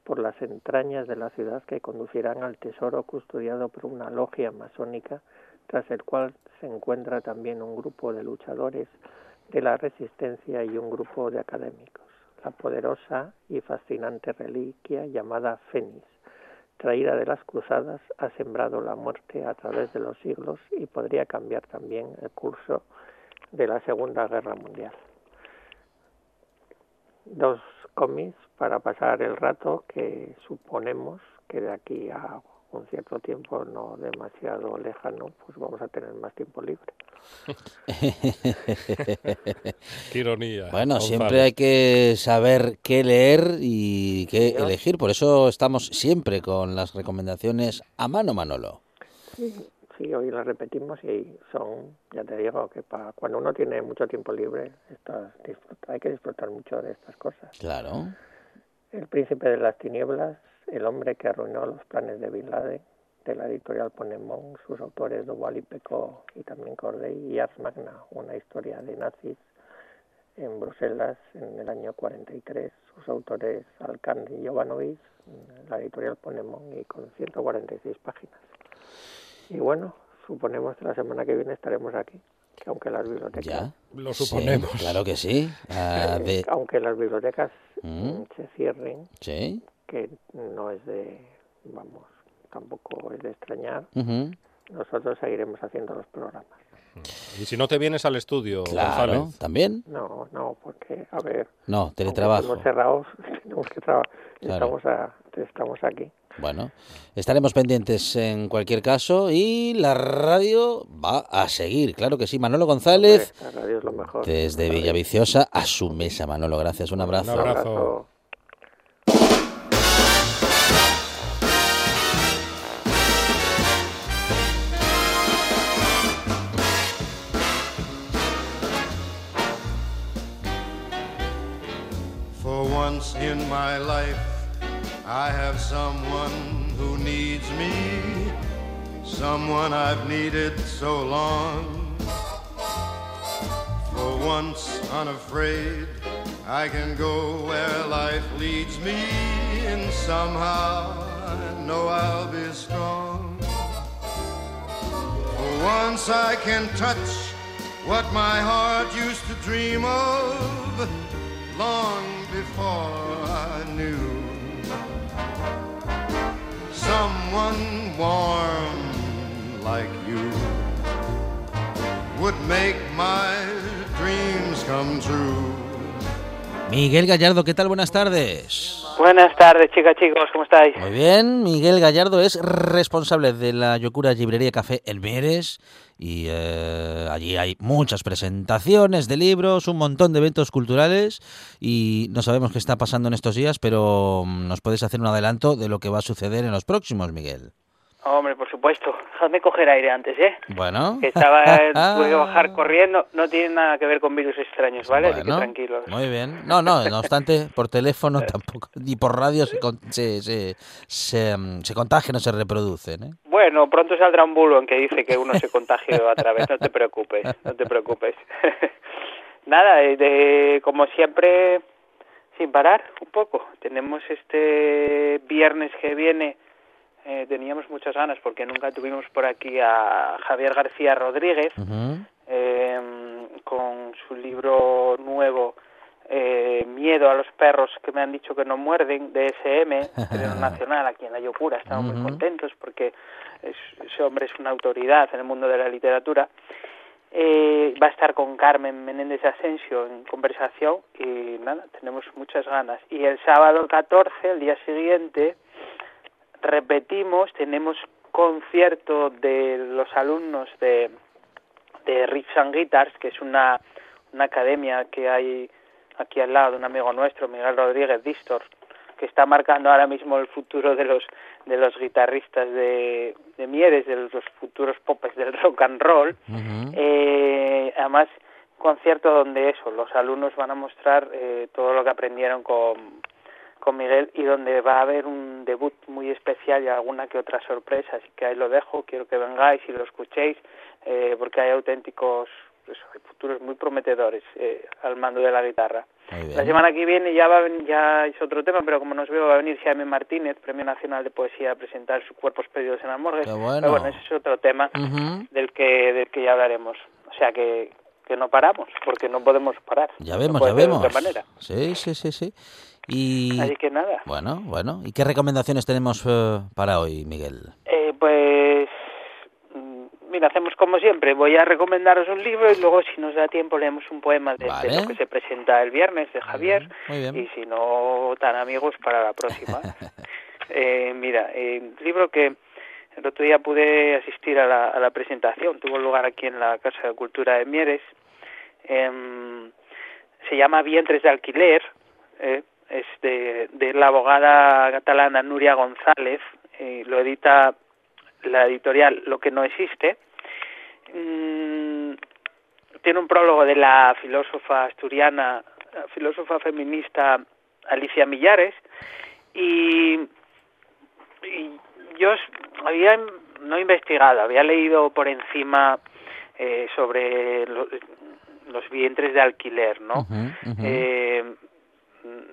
L: por las entrañas de la ciudad que conducirán al tesoro custodiado por una logia masónica, tras el cual se encuentra también un grupo de luchadores de la resistencia y un grupo de académicos. La poderosa y fascinante reliquia llamada Fénix, traída de las cruzadas, ha sembrado la muerte a través de los siglos y podría cambiar también el curso de la Segunda Guerra Mundial. Dos cómics para pasar el rato que suponemos que de aquí a un cierto tiempo no demasiado lejano, pues vamos a tener más tiempo libre.
K: Qué ironía.
H: Bueno,
K: Gonzalo.
H: siempre hay que saber qué leer y qué
L: Señor.
H: elegir. Por eso estamos siempre con las recomendaciones a mano, Manolo.
L: Sí, sí, hoy las repetimos y son, ya te digo, que para cuando uno tiene mucho tiempo libre, disfruta- hay que disfrutar mucho de estas cosas.
H: Claro.
L: El príncipe de las tinieblas, el hombre que arruinó los planes de Bin Laden, de la editorial Ponemon, sus autores Duval y Peco y también Corday, y Ars Magna, una historia de nazis en Bruselas en el año 43, sus autores Alcan y Jovanovic, la editorial Ponemon y con 146 páginas. Y bueno, suponemos que la semana que viene estaremos aquí, que aunque las bibliotecas
H: Ya.
K: Lo
H: Sí,
K: suponemos.
H: claro que sí. Ah, de-
L: aunque las bibliotecas
H: mm,
L: se cierren,
H: Sí.
L: Que no es de, vamos, tampoco es de extrañar, nosotros seguiremos haciendo los programas.
K: Y si no te vienes al estudio,
H: Claro,
K: González.
H: también.
L: No, no, porque, a ver,
H: No, teletrabajo.
L: estemos cerrados, tenemos que trabajar,
H: Claro.
L: estamos, a- estamos aquí.
H: Bueno, estaremos pendientes en cualquier caso y la radio va a seguir, claro que sí. Manolo González,
L: Hombre, la radio es lo mejor.
H: desde Villaviciosa, a su mesa, Manolo. Gracias, un abrazo.
K: Un abrazo.
M: In my life, I have someone who needs me, someone I've needed so long. For once unafraid, I can go where life leads me, and somehow I know I'll be strong. For once I can touch what my heart used to dream of long before I knew someone warm like you would make my dreams come true.
H: Miguel Gallardo, ¿qué tal? Buenas tardes.
N: Buenas tardes, chicas, chicos, ¿cómo estáis?
H: Muy bien, Miguel Gallardo es responsable de la Yocura Librería Café El Mieres y eh, allí hay muchas presentaciones de libros, un montón de eventos culturales y no sabemos qué está pasando en estos días, pero mm, nos puedes hacer un adelanto de lo que va a suceder en los próximos, Miguel.
N: Hombre, por supuesto. Dejadme coger aire antes, ¿eh?
H: Bueno.
N: Que estaba, tuve que bajar corriendo. No tiene nada que ver con virus extraños, ¿vale? Así que tranquilos.
H: Muy bien. No, no, no obstante, por teléfono tampoco, ni por radio se, se, se, se, mm, se contagian o se reproducen. ¿eh?
N: Bueno, pronto saldrá un bulo en que dice que uno se contagió a través. No te preocupes, no te preocupes. nada, eh, de, como siempre, sin parar un poco. Tenemos este viernes que viene, eh, teníamos muchas ganas porque nunca tuvimos por aquí a Javier García Rodríguez eh, con su libro nuevo eh, Miedo a los perros que me han dicho que no muerden, de SM, Premio Nacional, aquí en Ayopura. Estamos muy contentos porque es- ese hombre es una autoridad en el mundo de la literatura. Eh, va a estar con Carmen Menéndez Asensio en conversación y nada, tenemos muchas ganas. Y el sábado 14, el día siguiente, repetimos, tenemos concierto de los alumnos de, de Riffs and Guitars, que es una, una academia que hay aquí al lado de un amigo nuestro, Miguel Rodríguez Distor, que está marcando ahora mismo el futuro de los de los guitarristas de, de Mieres, de los futuros popes del rock and roll. Eh, además, concierto donde eso, los alumnos van a mostrar eh, todo lo que aprendieron con, con Miguel y donde va a haber un debut muy especial y alguna que otra sorpresa. Así que ahí lo dejo, quiero que vengáis y lo escuchéis, eh, porque hay auténticos hay futuros muy prometedores eh, al mando de la guitarra. La semana que viene ya va a ya es otro tema, pero como nos veo va a venir Jaime Martínez, Premio Nacional de Poesía, a presentar sus cuerpos perdidos en las morgues.
H: Qué bueno.
N: Pero bueno, ese es otro tema del que del que ya hablaremos. O sea que que no paramos, porque no podemos parar.
H: Ya vemos, ya
N: ser de
H: vemos.
N: otra manera.
H: Sí, sí, sí, sí. Y
N: Así que nada.
H: bueno, bueno. ¿Y qué recomendaciones tenemos eh, para hoy, Miguel?
N: Eh, pues mm, mira, hacemos como siempre. Voy a recomendaros un libro y luego, si nos da tiempo, leemos un poema de, de
H: Vale.
N: lo que se presenta el viernes de Javier.
H: muy bien.
N: Y si no, tan amigos para la próxima. eh, mira, eh, un libro que el otro día pude asistir a la, a la presentación. Tuvo lugar aquí en la Casa de Cultura de Mieres. Em, se llama Vientres de Alquiler. eh, es de, de la abogada catalana Nuria González. eh, lo edita la editorial Lo que no existe. Mm, tiene un prólogo de la filósofa asturiana, filósofa feminista Alicia Millares y, y yo había no investigado, había leído por encima eh, sobre lo- los vientres de alquiler, ¿no? Eh,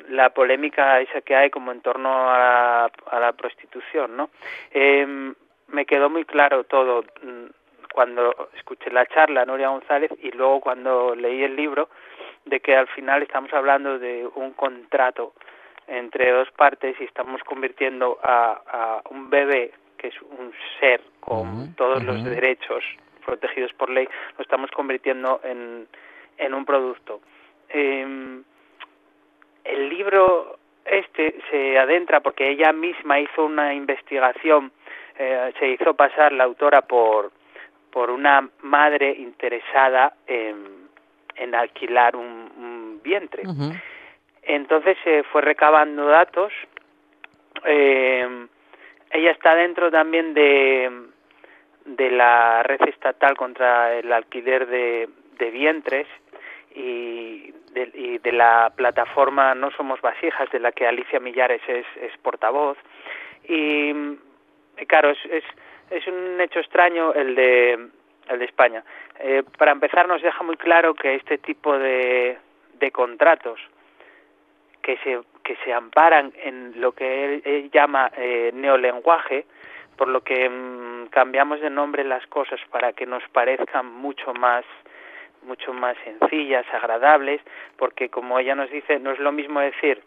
N: la polémica esa que hay como en torno a la, a la prostitución, ¿no? Eh, me quedó muy claro todo mm, cuando escuché la charla Nuria González y luego cuando leí el libro de que al final estamos hablando de un contrato entre dos partes y estamos convirtiendo a, a un bebé que es un ser con todos los derechos protegidos por ley lo estamos convirtiendo en, en un producto Em, el libro este se adentra porque ella misma hizo una investigación, eh, se hizo pasar la autora por, por una madre interesada en, en alquilar un, un vientre. Entonces se fue recabando datos. eh, ella está dentro también de, de la red estatal contra el alquiler de, de vientres y de, y de la plataforma No Somos Vasijas, de la que Alicia Millares es, es portavoz. Y mm, claro, es, es, es un hecho extraño el de, el de España. Eh, para empezar, nos deja muy claro que este tipo de, de contratos que se, que se amparan en lo que él, él llama eh, neolenguaje, por lo que mm, cambiamos de nombre las cosas para que nos parezcan mucho más mucho más sencillas, agradables, porque como ella nos dice, no es lo mismo decir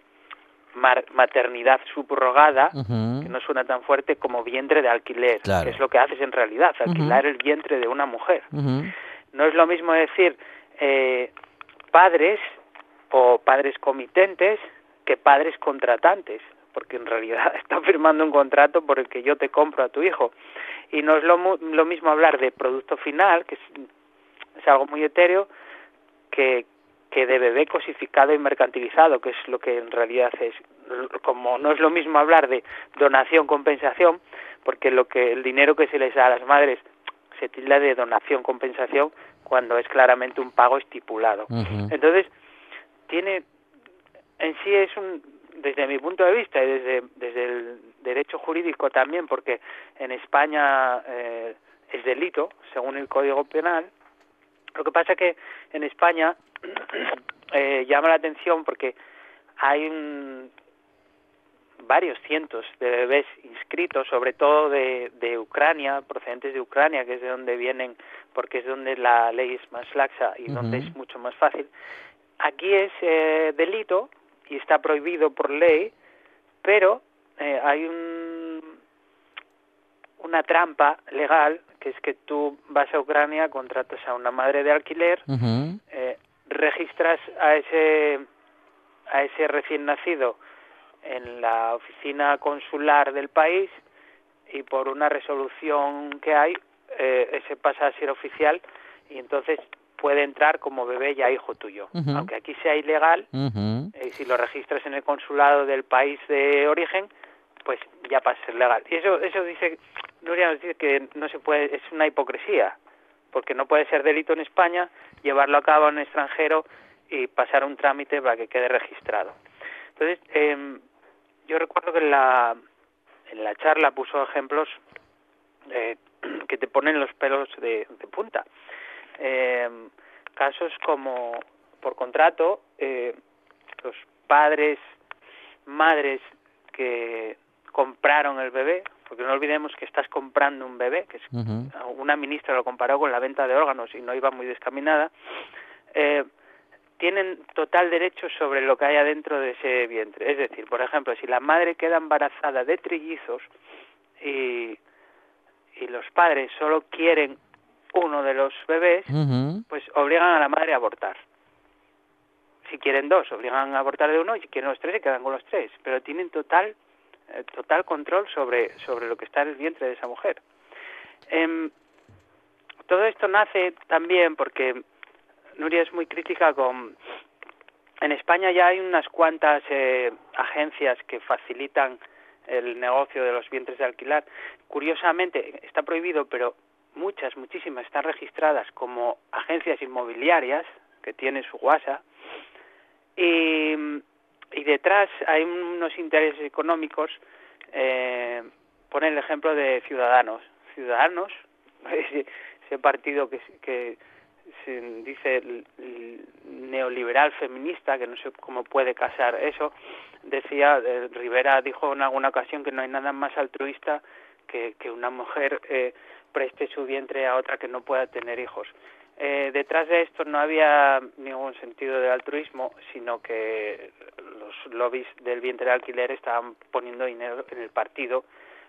N: mar- maternidad subrogada, que no suena tan fuerte como vientre de alquiler,
H: Claro.
N: que es lo que haces en realidad, alquilar el vientre de una mujer. No es lo mismo decir eh, padres o padres comitentes que padres contratantes, porque en realidad está firmando un contrato por el que yo te compro a tu hijo. Y no es lo, lo mismo hablar de producto final, que es, es algo muy etéreo, que, que de bebé cosificado y mercantilizado, que es lo que en realidad es. Como no es lo mismo hablar de donación compensación, porque lo que el dinero que se les da a las madres se tilda de donación compensación cuando es claramente un pago estipulado. Entonces, tiene en sí es un desde mi punto de vista y desde desde el derecho jurídico también porque en España eh, es delito según el Código Penal lo que pasa que en España eh, llama la atención porque hay un- varios cientos de bebés inscritos, sobre todo de, de Ucrania, procedentes de Ucrania, que es de donde vienen, porque es donde la ley es más laxa y donde es mucho más fácil. Aquí es eh, delito y está prohibido por ley, pero eh, hay un, una trampa legal, que es que tú vas a Ucrania, contratas a una madre de alquiler, eh, registras a ese a ese recién nacido en la oficina consular del país y por una resolución que hay eh, ese pasa a ser oficial y entonces puede entrar como bebé ya hijo tuyo aunque aquí sea ilegal eh, si lo registras en el consulado del país de origen pues ya pasa a ser legal y eso eso dice Nuria nos dice que no se puede es una hipocresía porque no puede ser delito en España llevarlo a cabo en extranjero y pasar un trámite para que quede registrado. Entonces, em, yo recuerdo que en la, en la charla puso ejemplos eh, que te ponen los pelos de, de punta. Em, casos como, por contrato, eh, los padres, madres que compraron el bebé, porque no olvidemos que estás comprando un bebé, que es una ministra lo comparó con la venta de órganos y no iba muy descaminada, eh, tienen total derecho sobre lo que hay adentro de ese vientre. Es decir, por ejemplo, si la madre queda embarazada de trillizos y, y los padres solo quieren uno de los bebés, pues obligan a la madre a abortar. Si quieren dos, obligan a abortar de uno y si quieren los tres, se quedan con los tres. Pero tienen total, eh, total control sobre, sobre lo que está en el vientre de esa mujer. Em, todo esto nace también porque Nuria es muy crítica con... En España ya hay unas cuantas eh, agencias que facilitan el negocio de los vientres de alquilar. Curiosamente, está prohibido, pero muchas, muchísimas están registradas como agencias inmobiliarias que tienen su WhatsApp y, detrás hay unos intereses económicos. Eh, pone el ejemplo de Ciudadanos. Ciudadanos, ese, partido que, que se dice neoliberal feminista, que no sé cómo puede casar eso, decía, eh, Rivera dijo en alguna ocasión que no hay nada más altruista que, que una mujer eh, preste su vientre a otra que no pueda tener hijos. Eh, detrás de esto no había ningún sentido de altruismo, sino que los lobbies del vientre de alquiler estaban poniendo dinero en el partido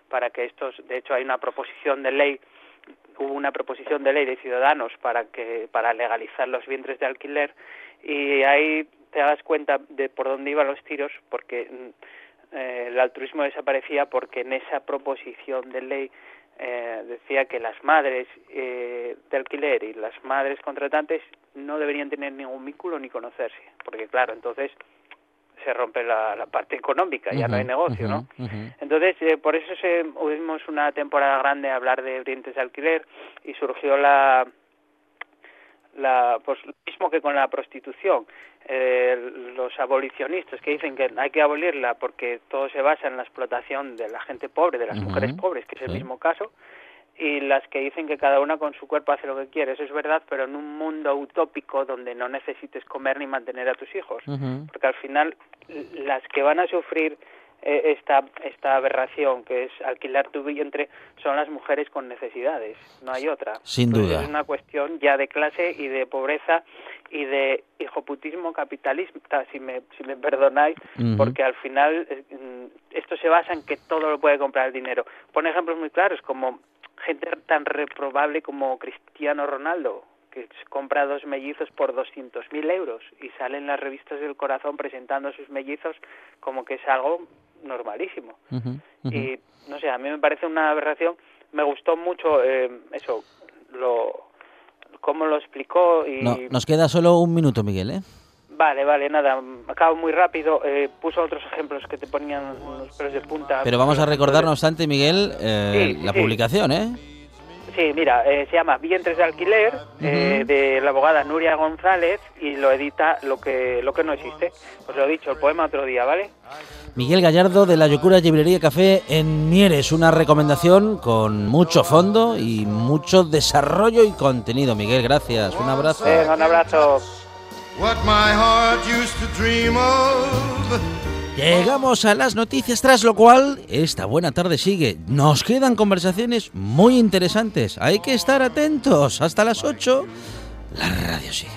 N: para que estos, de hecho hay una proposición de ley, hubo una proposición de ley de ciudadanos para que para legalizar los vientres de alquiler y ahí te das cuenta de por dónde iban los tiros porque mm, eh, el altruismo desaparecía porque en esa proposición de ley eh, decía que las madres eh, de alquiler y las madres contratantes no deberían tener ningún vínculo ni conocerse, porque claro, entonces se rompe la, la parte económica, ya no hay negocio, ¿no? Entonces, eh, por eso se, oímos una temporada grande hablar de dientes de alquiler y surgió la, la pues lo mismo que con la prostitución. Eh, los abolicionistas que dicen que hay que abolirla porque todo se basa en la explotación de la gente pobre, de las mujeres pobres, que es el
O: sí.
N: mismo caso, y las que dicen que cada una con su cuerpo hace lo que quiere. Eso es verdad, pero en un mundo utópico donde no necesites comer ni mantener a tus hijos porque al final las que van a sufrir eh, esta esta aberración que es alquilar tu vientre son las mujeres con necesidades, no hay otra.
H: Sin
N: Entonces,
H: duda.
N: Es una cuestión ya de clase y de pobreza y de hijoputismo capitalista, si me, si me perdonáis, porque al final eh, mm, esto se basa en que todo lo puede comprar el dinero. Pone ejemplos muy claros como gente tan reprobable como Cristiano Ronaldo, que compra dos mellizos por 200.000 euros y sale en las revistas del corazón presentando a sus mellizos como que es algo normalísimo. Y no sé, a mí me parece una aberración. Me gustó mucho eh, eso, lo cómo lo explicó y
H: No, nos queda solo un minuto, Miguel, ¿eh?
N: vale, vale, nada, acabo muy rápido. Eh, puso otros ejemplos que te ponían los pelos de punta.
H: Pero vamos a recordar, no obstante, Miguel, eh,
N: sí,
H: la
N: sí.
H: publicación, ¿eh?
N: Sí, mira, eh, se llama Vientres de alquiler eh, de la abogada Nuria González y lo edita lo que lo que no existe. Os lo he dicho, el poema otro día, ¿vale?
H: Miguel Gallardo de la Yocura Librería Café en Mieres, una recomendación con mucho fondo y mucho desarrollo y contenido. Miguel, gracias, un abrazo.
N: Un abrazo.
M: what my heart used to dream of.
H: Llegamos a las noticias, tras lo cual esta buena tarde sigue. Nos quedan conversaciones muy interesantes. Hay que estar atentos. Hasta las 8, la radio sigue.